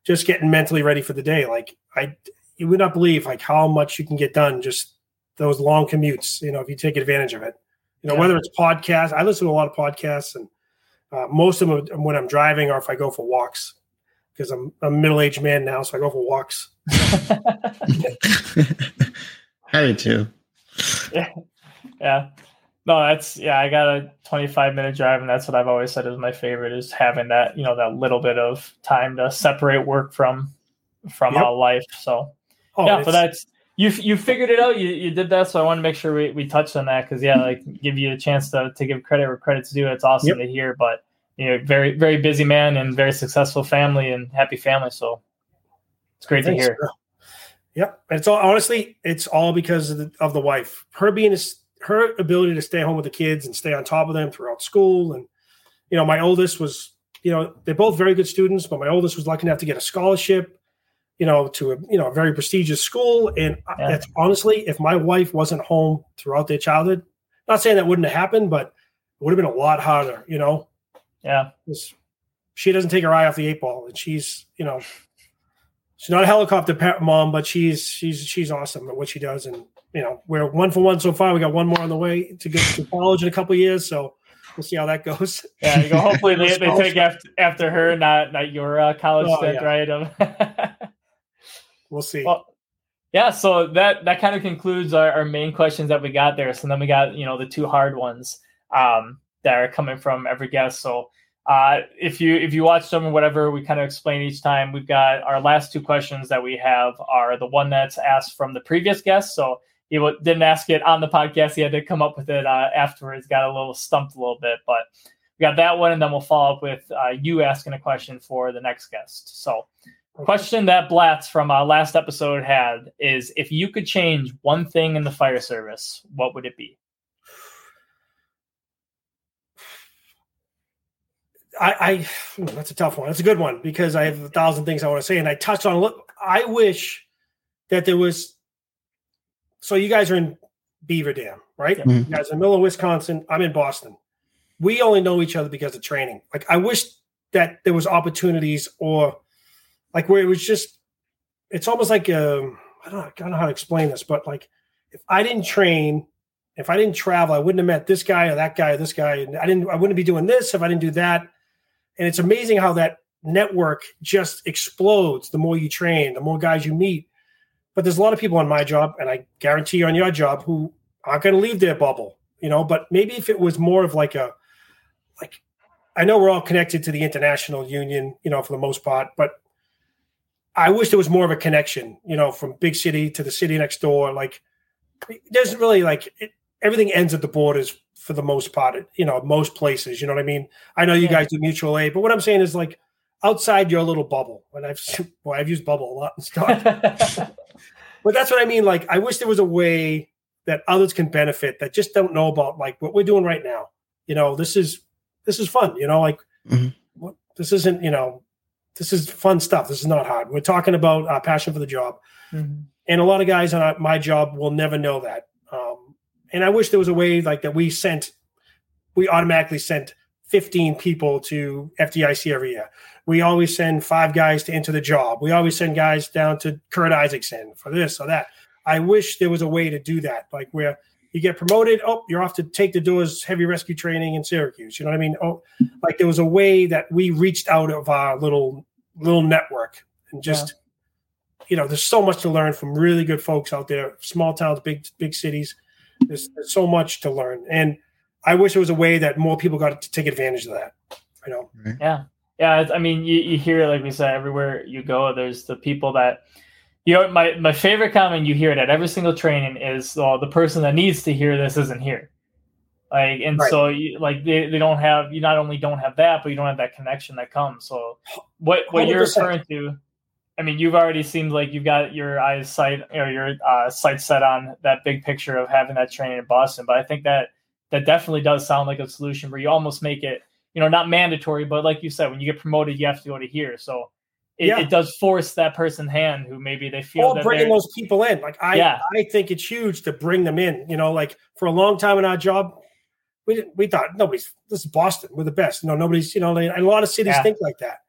just getting mentally ready for the day. Like I, you would not believe like how much you can get done just those long commutes. You know, if you take advantage of it. You know, yeah. whether it's podcasts, I listen to a lot of podcasts, and uh, most of them when I'm driving or if I go for walks because I'm, I'm a middle aged man now, so I go for walks. I do too. Yeah. Yeah. No, that's yeah, I got a 25 minute drive and that's what I've always said is my favorite is having that, you know, that little bit of time to separate work from from yep. Uh, life. So oh, yeah, but that's you you figured it out. You you did that, so I want to make sure we, we touched on that because yeah, mm-hmm. like give you a chance to to give credit where credit's due. It's awesome yep. to hear, but you know, very very busy man and very successful family and happy family. So it's great Thanks, to hear. Bro. Yep, and it's all honestly, it's all because of the, of the wife. Her being her ability to stay home with the kids and stay on top of them throughout school, and you know, my oldest was, you know, they're both very good students, but my oldest was lucky enough to get a scholarship, you know, to a you know a very prestigious school. And yeah. that's honestly, if my wife wasn't home throughout their childhood, not saying that wouldn't have happened, but it would have been a lot harder, you know. Yeah, she doesn't take her eye off the eight ball, and she's you know she's not a helicopter mom, but she's she's she's awesome at what she does. And you know, we're one for one so far. We got one more on the way to get to college in a couple years, so we'll see how that goes. Yeah, you go. Hopefully, they, they take after after her, not not your uh, college oh, stint, yeah. right? we'll see. Well, yeah, so that that kind of concludes our, our main questions that we got there. So then we got you know the two hard ones um, that are coming from every guest. So uh, if you if you watch them or whatever, we kind of explain each time. We've got our last two questions that we have are the one that's asked from the previous guest. So he w- didn't ask it on the podcast; he had to come up with it uh, afterwards. Got a little stumped a little bit, but we got that one, and then we'll follow up with uh, you asking a question for the next guest. So, question that Blatz from our last episode had is: if you could change one thing in the fire service, what would it be? I, I that's a tough one. That's a good one because I have a thousand things I want to say, and I touched on. Look, I wish that there was. So you guys are in Beaver Dam, right? Mm-hmm. You guys are in Millen, Wisconsin. I'm in Boston. We only know each other because of training. Like I wish that there was opportunities or like where it was just. It's almost like um, I don't know, I don't know how to explain this, but like if I didn't train if I didn't travel, I wouldn't have met this guy or that guy or this guy. And I didn't I wouldn't be doing this if I didn't do that. And it's amazing how that network just explodes the more you train, the more guys you meet. but there's a lot of people on my job, and I guarantee you on your job who aren't going to leave their bubble. You know, but maybe if it was more of like a like I know we're all connected to the international union, you know, for the most part, but I wish there was more of a connection, you know, from big city to the city next door. Like, there's really like it, everything ends at the borders for the most part, you know, most places. You know what I mean? I know you yeah. guys do mutual aid, but what I'm saying is like outside your little bubble. And I've well, I've used bubble a lot and stuff. but that's what I mean. Like, I wish there was a way that others can benefit that just don't know about like what we're doing right now. You know, this is this is fun. You know, like mm-hmm. what, this isn't you know this is fun stuff. This is not hard. We're talking about uh, passion for the job, mm-hmm. and a lot of guys on my job will never know that. And I wish there was a way like that we sent, we automatically sent 15 people to FDIC every year. We always send five guys to enter the job. We always send guys down to Kurt Isaacson for this or that. I wish there was a way to do that, like where you get promoted. Oh, you're off to take the doors heavy rescue training in Syracuse. You know what I mean? Oh, like there was a way that we reached out of our little little network and just yeah. you know, there's so much to learn from really good folks out there, small towns, big big cities. There's, there's so much to learn, and I wish there was a way that more people got to take advantage of that. You know? Yeah, yeah. I mean, you, you hear it like we said everywhere you go. There's the people that you know, my, my favorite comment you hear it at every single training is, well, the person that needs to hear this isn't here. Like, and right. so you, like they, they don't have, you not only don't have that, but you don't have that connection that comes. So what, what you are referring to, I mean, you've already seemed like you've got your eyes sight or your uh, sights set on that big picture of having that training in Boston. But I think that that definitely does sound like a solution where you almost make it, you know, not mandatory, but like you said, when you get promoted, you have to go to here. So it, yeah. it, does force that person hand who maybe they feel oh, bringing those people in. Like I, yeah. I think it's huge to bring them in. You know, like for a long time in our job, we didn't, we thought nobody's this is Boston, we're the best. You know, nobody's you know, and a lot of cities yeah. think like that.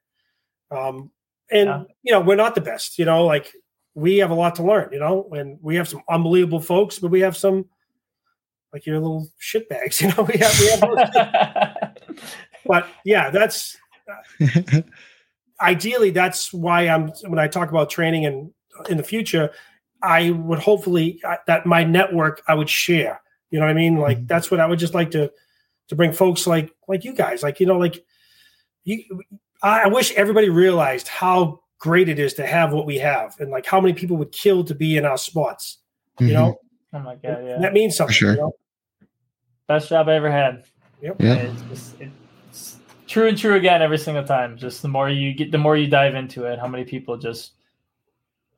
Um, and yeah. you know, we're not the best. You know, like we have a lot to learn. You know, and we have some unbelievable folks, but we have some like your little shit bags. You know, we have we have. but yeah, that's. Uh, ideally, that's why I'm when I talk about training and in the future, I would hopefully uh, that my network I would share. You know what I mean? Like mm-hmm. that's what I would just like to to bring folks like like you guys. Like you know, like you. I wish everybody realized how great it is to have what we have, and like how many people would kill to be in our spots. You mm-hmm. know? Oh my god! Yeah, that means something. Sure. You know? Best job I ever had. Yep. Yeah. It's just, it, true and true again every single time. Just the more you get, the more you dive into it, how many people just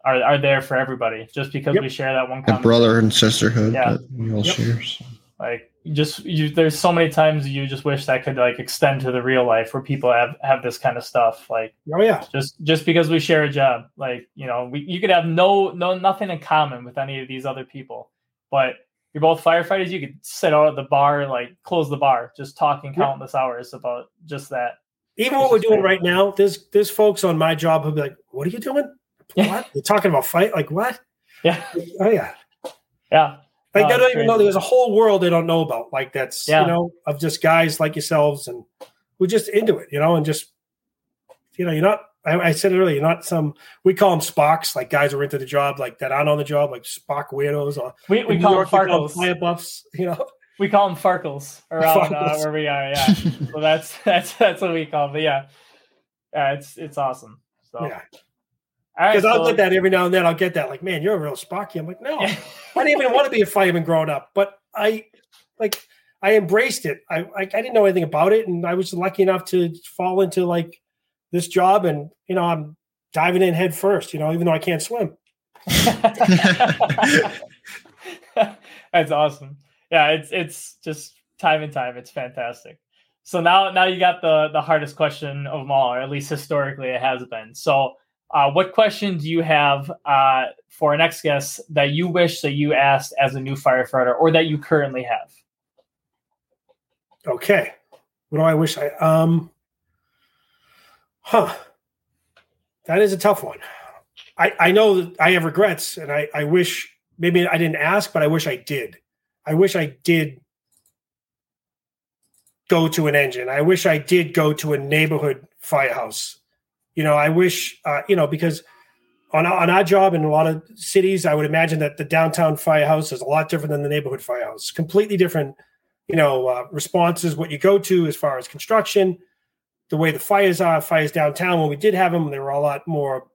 are are there for everybody just because yep. we share that one common brother and sisterhood yeah. that we all yep. share. So. Like just you, there's so many times you just wish that could like extend to the real life where people have have this kind of stuff. Like oh yeah, just just because we share a job, like you know, we you could have no no nothing in common with any of these other people, but you're both firefighters, you could sit out at the bar, like close the bar, just talking countless yeah. hours about just that. Even what we're doing right now, there's there's folks on my job who'll be like, "What are you doing? What? You're talking about fight? Like what? Yeah. Oh yeah. Yeah. Like they don't even know there's a whole world they don't know about. Like that's yeah. you know of just guys like yourselves and who just into it, you know, and just you know you're not I, I, said it earlier, you're not some we call them Sparks, like guys who are into the job, like that aren't on the job, like Spark weirdos or we, we call York, them Farkles. Fire buffs, you know. We call them Farkles around uh, where we are, yeah. so that's that's that's what we call them. But yeah. Yeah, it's it's awesome. So yeah. Because right, I'll so, get that every now and then. I'll get that, like, man, you're a real Sparky. I'm like, no. I didn't even want to be a fireman growing up, but I like I embraced it. I, I I didn't know anything about it, and I was lucky enough to fall into like this job and you know i'm diving in head first you know even though i can't swim that's awesome yeah it's it's just time and time it's fantastic so now now you got the the hardest question of them all or at least historically it has been so uh, what question do you have uh, for our next guest that you wish that you asked as a new firefighter or that you currently have okay what do i wish i um Huh. That is a tough one. I, I know that I have regrets and I, I wish maybe I didn't ask, but I wish I did. I wish I did go to an engine. I wish I did go to a neighborhood firehouse. You know, I wish, uh, you know, because on on our job in a lot of cities, I would imagine that the downtown firehouse is a lot different than the neighborhood firehouse. Completely different, you know, uh, responses. What you go to as far as construction, the way the fires are, fires downtown. When we did have them, they were a lot more.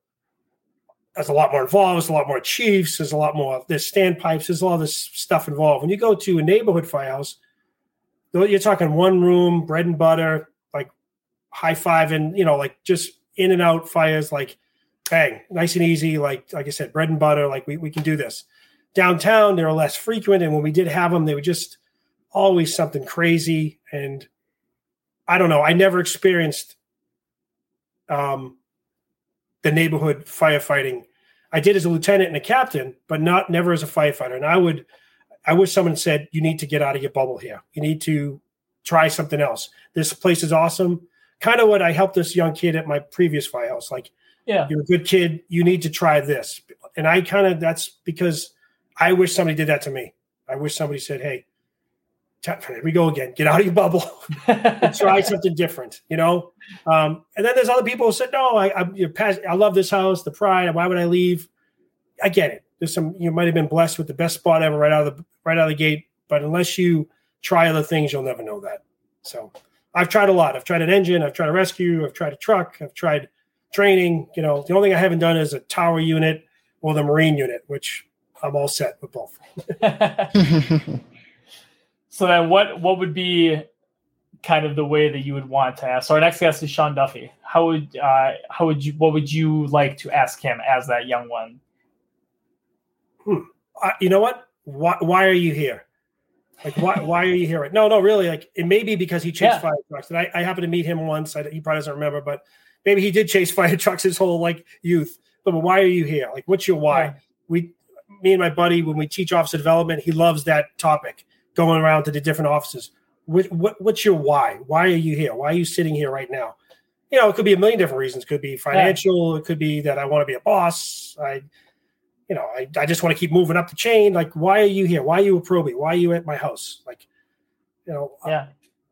There's a lot more involved. There's a lot more chiefs. There's a lot more. There's standpipes. There's all this stuff involved. When you go to a neighborhood firehouse, you're talking one room, bread and butter, like high five, and you know, like just in and out fires, like bang, nice and easy. Like like I said, bread and butter. Like we we can do this. Downtown, they're less frequent, and when we did have them, they were just always something crazy. And I don't know. I never experienced um, the neighborhood firefighting. I did as a lieutenant and a captain, but not never as a firefighter. And I would, I wish someone said, "You need to get out of your bubble here. You need to try something else. This place is awesome." Kind of what I helped this young kid at my previous firehouse. Like yeah. You're a good kid. You need to try this. And I kind of, that's because I wish somebody did that to me. I wish somebody said, hey, here we go again. Get out of your bubble try something different, you know? Um, and then there's other people who said, no, I, I, you're past, I love this house, the pride. Why would I leave? I get it. There's some, you might have been blessed with the best spot ever right out of the, right out of the gate. But unless you try other things, you'll never know that. So I've tried a lot. I've tried an engine. I've tried a rescue. I've tried a truck. I've tried training. You know, the only thing I haven't done is a tower unit or the marine unit, which I'm all set with both. so then, what what would be kind of the way that you would want to ask? So our next guest is Sean Duffy. How would uh, how would you what would you like to ask him as that young one? Hmm. Uh, you know what? Why why are you here? Like why why are you here? No, no, really. Like it may be because he chased yeah. fire trucks, and I, I happened to meet him once. I, he probably doesn't remember, but maybe he did chase fire trucks his whole like youth. But, but why are you here? Like, what's your why? Yeah. We, me and my buddy, when we teach officer development, he loves that topic, going around to the different offices. What, what, what's your why? Why are you here? Why are you sitting here right now? You know, it could be a million different reasons. It could be financial. Yeah. It could be that I want to be a boss. I, you know, I, I just want to keep moving up the chain. Like, why are you here? Why are you a probie? Why are you at my house? Like, you know, yeah. Uh,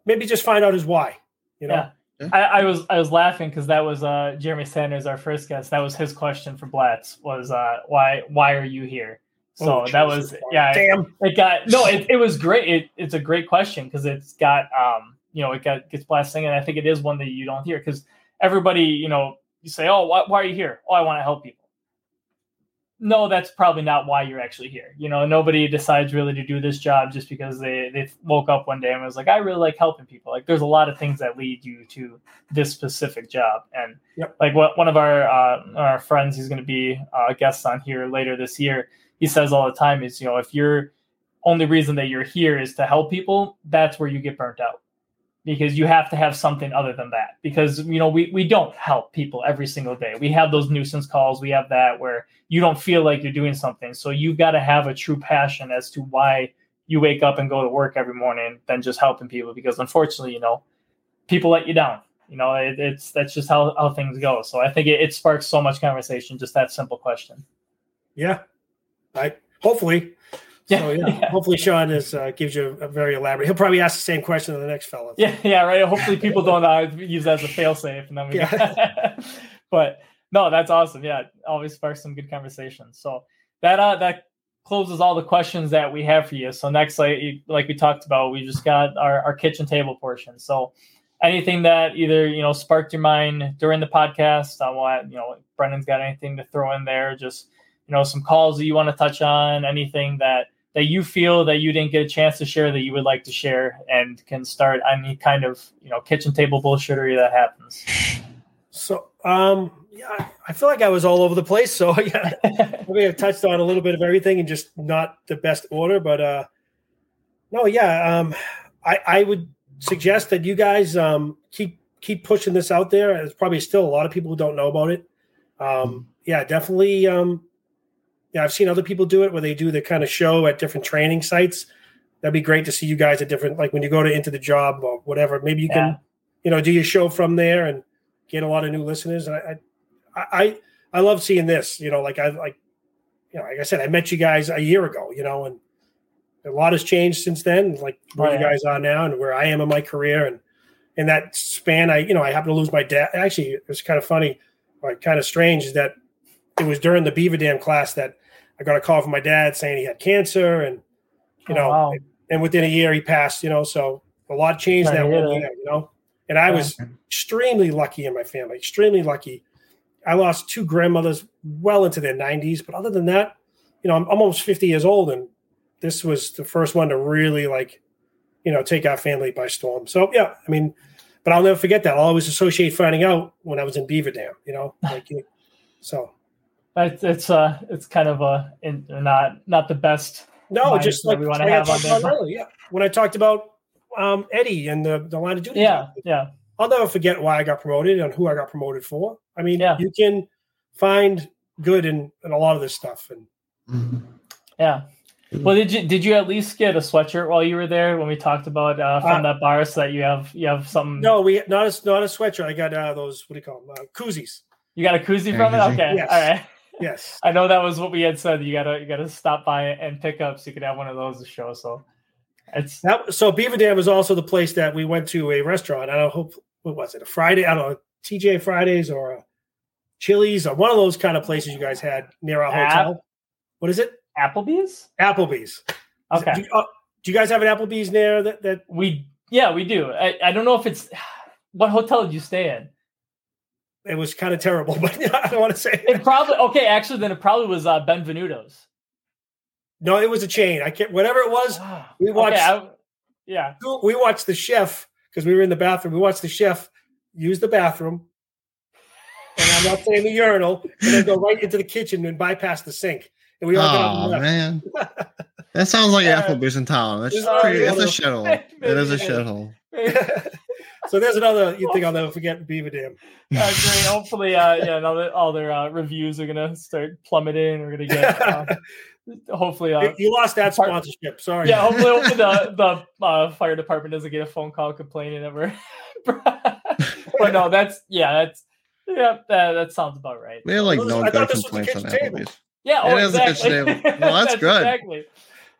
maybe just find out his why. You know, yeah. I, I, was I was laughing because that was uh, Jeremy Sanders, our first guest. That was his question for Blatz was uh, why why are you here? So oh, that was yeah. Damn. It, it, got no. It, it was great. It, it's a great question because it's got um you know it got gets Blatz singing. I think it is one that you don't hear because everybody you know you say oh why, why are you here? Oh I want to help people no, that's probably not why you're actually here. You know, nobody decides really to do this job just because they they woke up one day and was like, I really like helping people. Like, there's a lot of things that lead you to this specific job. And yep. like what one of our uh, our friends, he's going to be uh, a guest on here later this year. He says all the time is, you know, if your only reason that you're here is to help people, that's where you get burnt out because you have to have something other than that. Because you know we, we don't help people every single day. We have those nuisance calls we have that where you don't feel like you're doing something. So you've got to have a true passion as to why you wake up and go to work every morning than just helping people because unfortunately you know people let you down. You know it, it's that's just how, how things go. So i think it, it sparks so much conversation just that simple question. Yeah. I hopefully yeah, so, yeah, yeah. Hopefully, Sean is uh, gives you a very elaborate. He'll probably ask the same question to the next fellow. Yeah, yeah, right. Hopefully, people don't uh, use that as a failsafe, and then we. Yeah. but no, that's awesome. Yeah, always sparks some good conversation. So that uh that closes all the questions that we have for you. So next, like like we talked about, we just got our, our kitchen table portion. So anything that either you know sparked your mind during the podcast, I want you know Brendan's got anything to throw in there, just you know some calls that you want to touch on, anything that that you feel that you didn't get a chance to share that you would like to share and can start any kind of you know kitchen table bullshittery that happens. So um yeah i feel like i was all over the place so yeah i may have touched on a little bit of everything and just not the best order but uh no yeah um i i would suggest that you guys um keep keep pushing this out there. There's probably still a lot of people who don't know about it. Um yeah definitely um yeah, I've seen other people do it where they do the kind of show at different training sites. That'd be great to see you guys at different, like when you go to into the job or whatever. Maybe you yeah. can, you know, do your show from there and get a lot of new listeners. And I, I, I, I love seeing this. You know, like I like, you know, like I said, I met you guys a year ago. You know, and a lot has changed since then. Like oh, where oh, you guys are now and where I am in my career, and in that span, I, you know, I happened to lose my dad. Actually, it was kind of funny, like kind of strange, is that it was during the Beaver Dam class that I got a call from my dad saying he had cancer, and you Oh, know, wow. and within a year he passed. You know, so a lot changed that one year. You know, and I Yeah. was extremely lucky in my family, extremely lucky. I lost two grandmothers well into their 90s, but other than that, you know, I'm almost 50 years old, and this was the first one to really like, you know, take our family by storm. So yeah, I mean, but I'll never forget that. I'll always associate finding out when I was in Beaver Dam. You know, like so. It's it's uh it's kind of a in, not not the best. No, just like we wanna have on talked there. earlier, yeah. When I talked about um, Eddie and the, the line of duty, Yeah, job. yeah, I'll never forget why I got promoted and who I got promoted for. I mean, Yeah. you can find good in, in a lot of this stuff. And yeah. Well, did you did you at least get a sweatshirt while you were there when we talked about uh, from Uh, that bar so that you have you have something? no, we not a not a sweatshirt. I got uh, those what do you call them? Uh, koozies. you got a koozie from it. Okay, Yes. all right. Yes. I know that was what we had said. You gotta you gotta stop by and pick up so you could have one of those to show. So it's That, so Beaver Dam was also the place that we went to a restaurant. I don't know what was it, a Friday? I don't know, TJ Fridays or a Chili's or one of those kind of places you guys had near our App- hotel. What is it? Applebee's. Applebee's. Okay, Do, uh, do you guys have an Applebee's near that? That we yeah we do. I, I don't know if it's what hotel did you stay in. It was kind of terrible, but I don't want to say. It probably okay. Actually, then it probably was uh, Benvenuto's. No, it was a chain. I can't. Whatever it was, Ah, we okay, watched. I- yeah. we watched the chef because we were in the bathroom. We watched the chef use the bathroom, and I'm not saying the urinal, and then go right into the kitchen and bypass the sink. And we all got Oh and man, that sounds like Yeah. Applebee's in town. That's There's pretty. It's a a shithole. It is a shithole. So there's another you think I'll never forget in Beaver Dam. Uh, great. Hopefully, uh, yeah, now that all their uh, reviews are gonna start plummeting. We're gonna get uh, hopefully, uh, you lost that part- sponsorship. Sorry. yeah, hopefully, hopefully the the uh, fire department doesn't get a phone call complaining that we're. but no, that's yeah, that's yeah, that, that sounds about right. We had like no I thought good this was the complaints on kitchen table. Applebee's. Yeah, oh, It is a good exactly. table. Well, that's good. Exactly.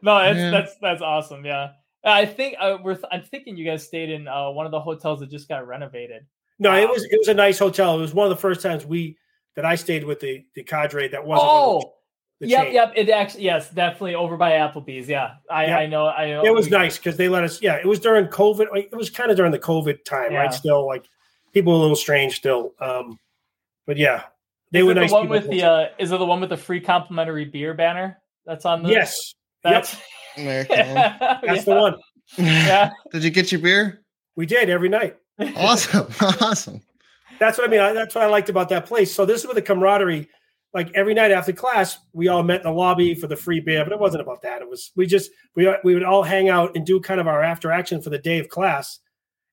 No, that's Yeah. that's that's awesome. Yeah, I think uh, we're. I'm thinking you guys stayed in uh, one of the hotels that just got renovated. No, it was it was a nice hotel. It was one of the first times we that I stayed with the the cadre that wasn't. Oh, the yep, chain. yep. It actually, yes, definitely over by Applebee's. Yeah, I, Yeah. I know. I know. It was we- nice because they let us. Yeah, it was during COVID. It was kind of during the COVID time, Yeah. right? Still, like people were a little strange still. Um, but yeah, they Is were nice. the one with the? Uh, is it the one with the free complimentary beer banner? That's on the. yes, That's, American. that's yeah. the one. Yeah. Did you get your beer? We did every night. Awesome, awesome. That's what I mean. I, that's what I liked about that place. So this is with the camaraderie. Like every night after class, we all met in the lobby for the free beer, but it wasn't about that. It was we just we we would all hang out and do kind of our after action for the day of class,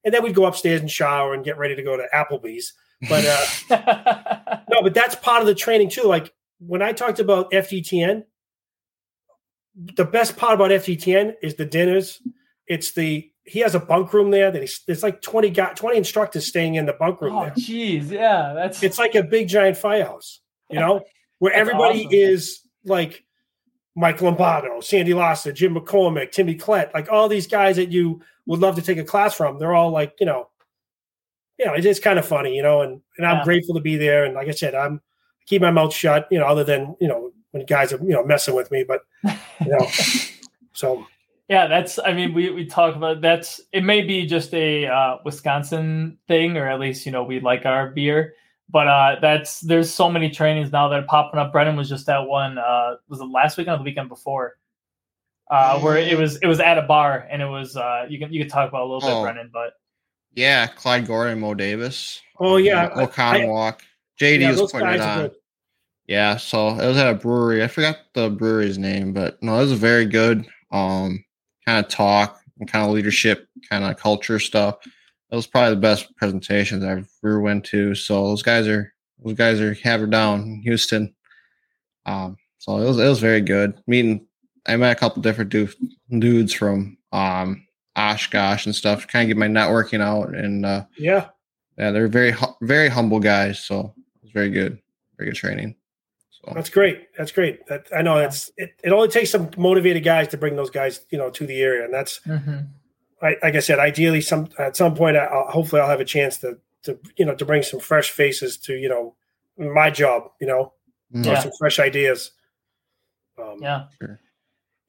and then we'd go upstairs and shower and get ready to go to Applebee's. But uh, no, but that's part of the training too. Like when I talked about FDTN, the best part about FDTN is the dinners. It's the he has a bunk room there that he's there's like 20 guy 20 instructors staying in the bunk room oh, jeez. Yeah, that's. It's like a big giant firehouse, you know, where everybody awesome. is like Mike Lombardo, Sandy Lassa, Jim McCormack, Timmy Klett, like all these guys that you would love to take a class from. They're all like, you know, you know, it's, it's kind of funny, you know, and, and I'm Yeah. grateful to be there. And like I said, I'm keep my mouth shut, you know, other than, you know, when guys are, you know, messing with me, but, you know, so Yeah, that's. I mean, we we talk about that's. It may be just a uh, Wisconsin thing, or at least you know we like our beer. But uh, that's there's so many trainings now that are popping up. Brennan was just at one. Uh, was it last weekend or the weekend before? Uh, where it was it was at a bar and it was uh, you can you can talk about a little bit, Oh. Brennan. But Yeah, Clyde Gordon, Mo Davis. Oh, yeah, I- O'Connor I- Walk. JD yeah, was those putting it on. Yeah, so it was at a brewery. I forgot the brewery's name, but no, it was a very good. Um, kind of talk and kind of leadership, kind of culture stuff. It was probably the best presentations I've ever went to. So those guys are those guys are have her down in Houston. Um, so it was it was very good. Meeting, I met a couple different du- dudes from um Oshkosh and stuff. Kind of get my networking out, and uh, Yeah. yeah, they're very very humble guys. So it was very good, very good training. So That's great. That's great. That, I know that's it, it. only takes some motivated guys to bring those guys, you know, to the area, and that's I, like I said. Ideally, some at some point, I, I'll, hopefully, I'll have a chance to to you know to bring some fresh faces to you know my job. You know, Mm-hmm. Yeah. Some fresh ideas. Um, yeah. Sure.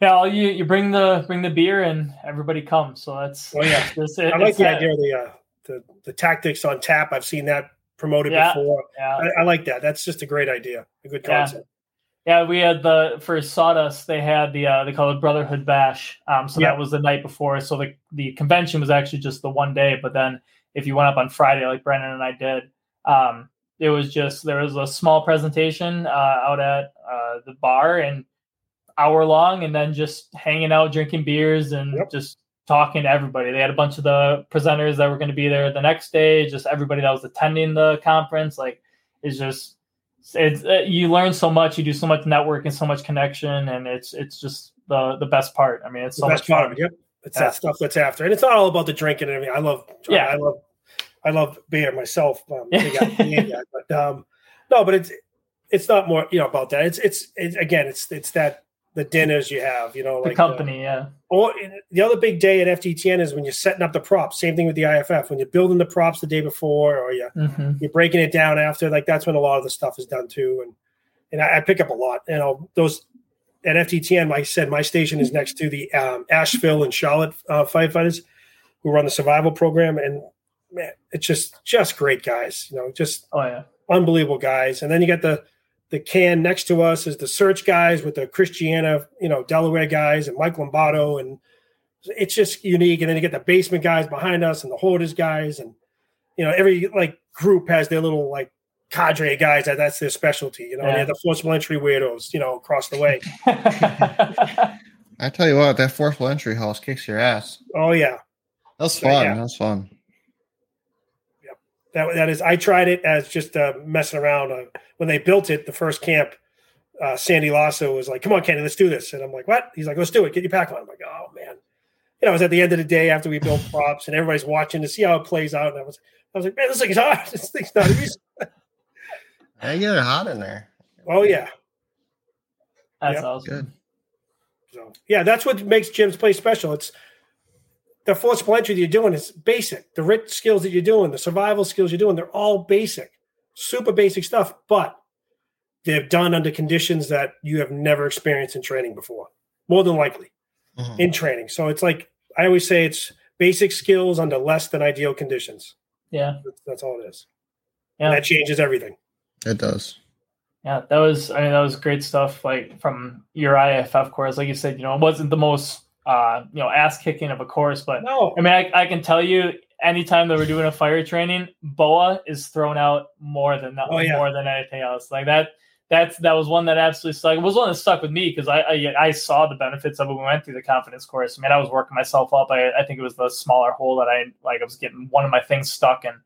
Yeah, you you bring the bring the beer and everybody comes. So that's oh yeah. Just, it, I like the idea of the, uh, the the tactics on tap. I've seen that promoted yeah, before. Yeah. I, I, like that. That's just a great idea. A good concept. Yeah, we had the for Sawdust. They had the uh, they call it Brotherhood Bash. Um, so yeah. that was the night before. So the the convention was actually just the one day. But then if you went up on Friday, like Brennan and I did, um, it was just there was a small presentation uh, out at uh, the bar and hour long, and then just hanging out, drinking beers, and yep. just talking to everybody. They had a bunch of the presenters that were going to be there the next day. Just everybody that was attending the conference. Like it's just it's uh, you learn so much, you do so much networking, so much connection, and it's it's just the the best part. I mean, it's so the best part. Of it. Yep, it's yeah. that stuff that's after, and it's not all about the drinking and everything. I love, yeah, I love, I love beer myself. Um, but um, no, but it's it's not more you know about that. It's it's, it's again, it's it's that the dinners you have, you know, like the company, yeah. Or the other big day at FDTN is when you're setting up the props. Same thing with the IFF when you're building the props the day before, or you mm-hmm. you're breaking it down after. Like that's when a lot of the stuff is done too. And and I, I pick up a lot. You know, those at FDTN, like I said, my station is next to the um, Asheville and Charlotte uh, firefighters who run the survival program, and man, it's just just great guys. You know, just oh yeah, unbelievable guys. And then you got the the can next to us is the search guys with the Christiana, you know, Delaware guys and Mike Lombardo. And it's just unique. And then you get the basement guys behind us and the hoarders guys. And, you know, every like group has their little like cadre guys that that's their specialty. You know, yeah. they have the forcible entry weirdos, you know, across the way. I tell you what, that forcible entry house kicks your ass. Oh, yeah. That's fun. So, yeah. That's fun that that is I tried it as just uh, messing around. Uh, when they built it, the first camp, uh, Sandy Lasso was like, "Come on, Kenny, let's do this." And I'm like, "What?" He's like, "Let's do it. Get your pack on." I'm like, "Oh man." You know, it was at the end of the day after we built props, and everybody's watching to see how it plays out. And I was, I was like, "Man, this thing's hot. This thing's not easy." I get it hot in there. Oh yeah, that's yep. awesome. Good. So yeah, that's what makes Jim's play special. It's the forcible entry that you're doing is basic. The RIT skills that you're doing, the survival skills you're doing, they're all basic, super basic stuff, but they're done under conditions that you have never experienced in training before, more than likely mm-hmm. in training. So it's like I always say it's basic skills under less than ideal conditions. Yeah. That's, that's all it is. Yeah. And that changes everything. It does. Yeah, that was I mean that was great stuff like from your IFF course. Like you said, you know, it wasn't the most uh, you know, ass kicking of a course. But no. I mean, I, I, can tell you, anytime that we're doing a fire training, BOA is thrown out more than that, oh, yeah. more than anything else. Like that, that's that was one that absolutely stuck. It was one that stuck with me because I, I, I saw the benefits of it. When we went through the confidence course. I mean, I was working myself up. I, I think it was the smaller hole that I like. I was getting one of my things stuck and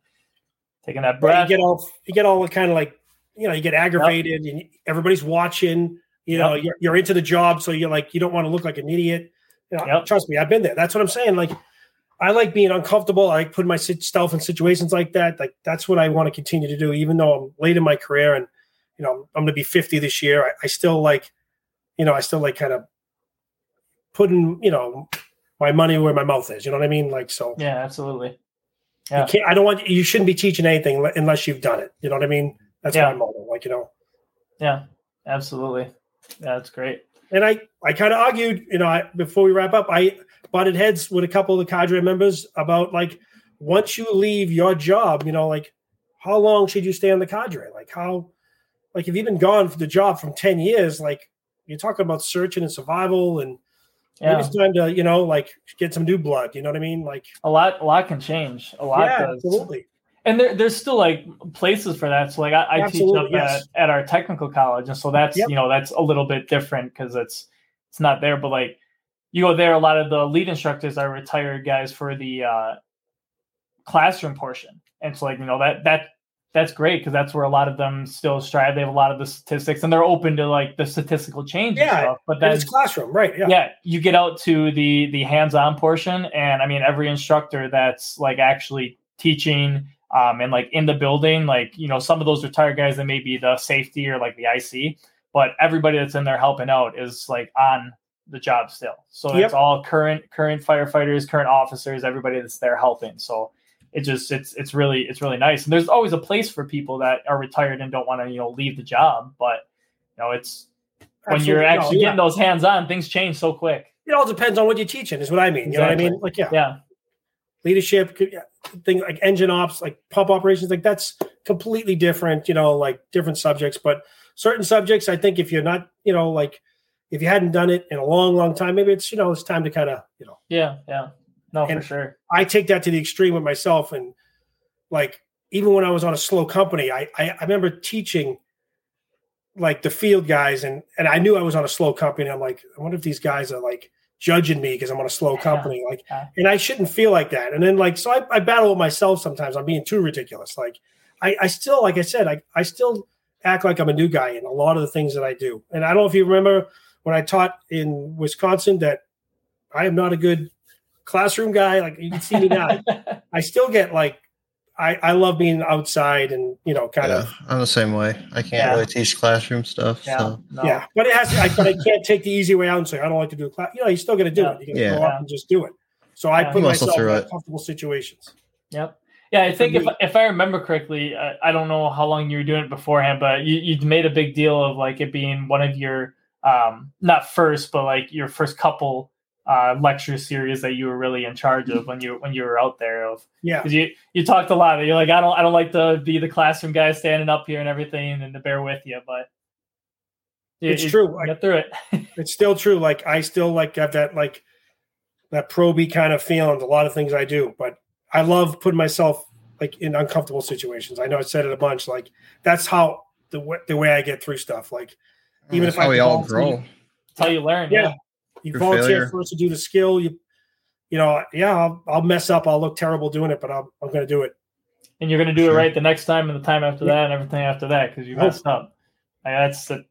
taking that breath. you get all you get all kind of like you know you get aggravated yep. and everybody's watching. You know, yep. you're, you're into the job, so you're like you don't want to look like an idiot. You know, yep. Trust me, I've been there. That's what I'm saying. Like, I like being uncomfortable. I like putting myself in situations like that. Like, that's what I want to continue to do, even though I'm late in my career and, you know, I'm going to be 50 this year. I, I still like, you know, I still like kind of putting, you know, my money where my mouth is. You know what I mean? Like, so. Yeah, absolutely. Yeah. You can't, I don't want, you shouldn't be teaching anything unless you've done it. You know what I mean? That's yeah. my motto. Like, you know. Yeah, absolutely. Yeah, that's great and I, I kind of argued, you know, I, before we wrap up, I butted heads with a couple of the cadre members about like, once you leave your job, you know, like how long should you stay on the cadre? Like how, like if you've been gone for the job from 10 years, like you're talking about searching and survival and yeah. maybe it's time to, you know, like get some new blood. You know what I mean? Like a lot, a lot can change. A lot yeah, does. Absolutely and there, there's still like places for that. So like I, I teach up yes. at, at our technical college, and so that's yep. you know that's a little bit different because it's it's not there. But like you go there, a lot of the lead instructors are retired guys for the uh, classroom portion, and so like you know that that that's great because that's where a lot of them still strive. They have a lot of the statistics, and they're open to like the statistical change. Yeah, stuff. but that's classroom, right? Yeah, yeah. You get out to the the hands on portion, and I mean every instructor that's like actually teaching um, and like in the building, like you know, some of those retired guys that may be the safety or like the IC, but everybody that's in there helping out is like on the job still. So yep. it's all current current firefighters, current officers, everybody that's there helping. So it just it's it's really it's really nice. And there's always a place for people that are retired and don't want to you know leave the job, but you know, it's when you're actually no, yeah. getting those hands on, things change so quick. It all depends on what you're teaching, is what I mean. Exactly. You know what I mean? Like, yeah, yeah, leadership thing like engine ops, like pump operations, like that's completely different. You know, like different subjects, but certain subjects, I think if you're not, you know, like if you hadn't done it in a long, long time, maybe it's you know it's time to kind of you know. Yeah, yeah, no, for sure. I take that to the extreme with myself, and like even when I was on a slow company, I I, I remember teaching like the field guys, and and I knew I was on a slow company. I'm like, I wonder if these guys are like judging me because I'm on a slow company, like, and I shouldn't feel like that. And then like, so I, I battle with myself sometimes. I'm being too ridiculous. Like, I, I still, like I said, I I still act like I'm a new guy in a lot of the things that I do. And I don't know if you remember when I taught in Wisconsin that I am not a good classroom guy. Like you can see me now. I still get like I, I love being outside and you know kind yeah, of I'm the same way. I can't yeah. really teach classroom stuff. Yeah, so. no. yeah. But it has to, I, but I can't take the easy way out and say I don't like to do a class. You know, you're still gonna do yeah. it. You're gonna yeah. go up and just do it. So I put myself in it. comfortable situations. Yep. Yeah, I think if if I remember correctly, uh, I don't know how long you were doing it beforehand, but you you made a big deal of like it being one of your um not first, but like your first couple uh, lecture series that you were really in charge of when you when you were out there of. Yeah. Because you you talked a lot you're like I don't I don't like to be the classroom guy standing up here and everything and to bear with you but you, it's you true. get through it. It's still true. Like I still like got that like that probie kind of feeling a lot of things I do but I love putting myself like in uncomfortable situations. I know I said it a bunch like that's how the way, the way I get through stuff. Like even that's if I we all grow. That's how you learn. Yeah. yeah you For volunteer failure. for us to do the skill. You, you know, yeah, I'll, I'll mess up. I'll look terrible doing it, but I'm, I'm going to do it. And you're going to do sure. it right the next time and the time after yeah. that and everything after that because you messed up. Like that's the,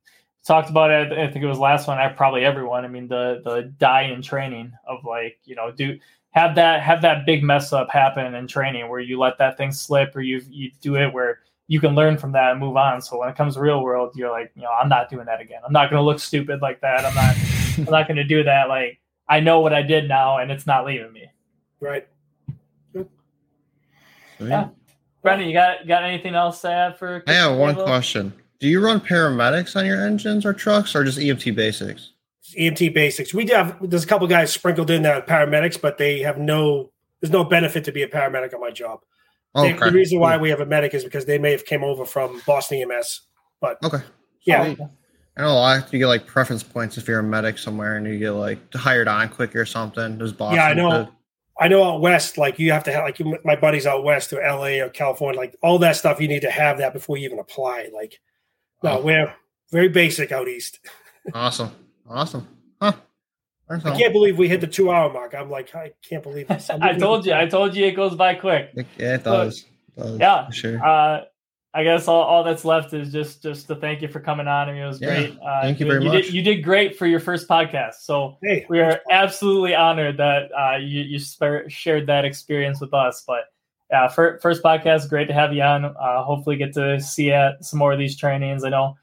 talked about it. I think it was last one. I probably everyone. I mean, the the die in training of like you know do have that have that big mess up happen in training where you let that thing slip or you you do it where you can learn from that and move on. So when it comes to real world, you're like, you know, I'm not doing that again. I'm not going to look stupid like that. I'm not. I'm not going to do that. Like I know what I did now, and it's not leaving me. Right. Yeah. Brendan, you got got anything else to add for? I have one question. Do you run paramedics on your engines or trucks, or just EMT basics? EMT basics. We do have. There's a couple guys sprinkled in that paramedics, but they have no. There's no benefit to be a paramedic on my job. Okay. the reason why we have a medic is because they may have came over from Boston EMS. But okay, yeah, I know a lot. You get like preference points if you're a medic somewhere and you get like hired on quick or something. There's Boston. Yeah, I know. I know out west, like you have to have like my buddies out west or LA or California, like all that stuff. You need to have that before you even apply. Like, no, oh. we're very basic out east. awesome, awesome, huh? I can't believe we hit the two hour mark. I'm like, I can't believe this. I told you, I told you, it goes by quick. Yeah, it does. It does yeah, sure. Uh, I guess all, all that's left is just just to thank you for coming on. I mean, it was yeah, great. Uh, thank you very you much. Did, you did great for your first podcast. So hey, we are absolutely honored that uh, you you shared that experience with us. But yeah, for, first podcast, great to have you on. Uh, hopefully, get to see at some more of these trainings. I know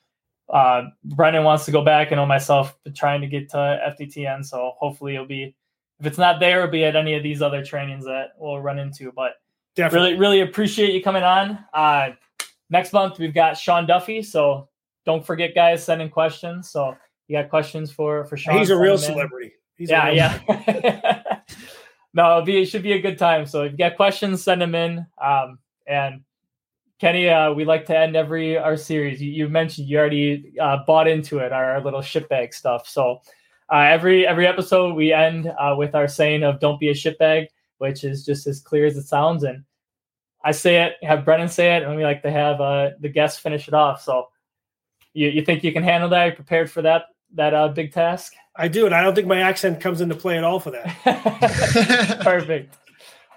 uh, Brendan wants to go back. I know myself trying to get to FDTN. So hopefully, it'll be if it's not there, it'll be at any of these other trainings that we'll run into. But Definitely. really, really appreciate you coming on. Uh, next month we've got Sean Duffy. So don't forget, guys, sending questions. So you got questions for for Sean? He's a real celebrity. He's yeah, yeah. no, be, it should be a good time. So if you got questions, send them in. Um, and Kenny, uh, we like to end every our series. You, you mentioned you already uh, bought into it, our, our little shitbag stuff. So uh, every every episode we end uh, with our saying of "Don't be a shitbag," which is just as clear as it sounds. And I say it, have Brennan say it, and we like to have uh, the guests finish it off. So, you, you think you can handle that? Are you prepared for that that uh, big task? I do, and I don't think my accent comes into play at all for that. Perfect.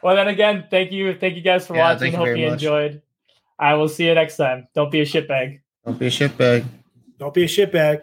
Well, then again, thank you, thank you guys for yeah, watching. Hope you, you enjoyed. I will see you next time. Don't be a shitbag. Don't be a shitbag. Don't be a shitbag.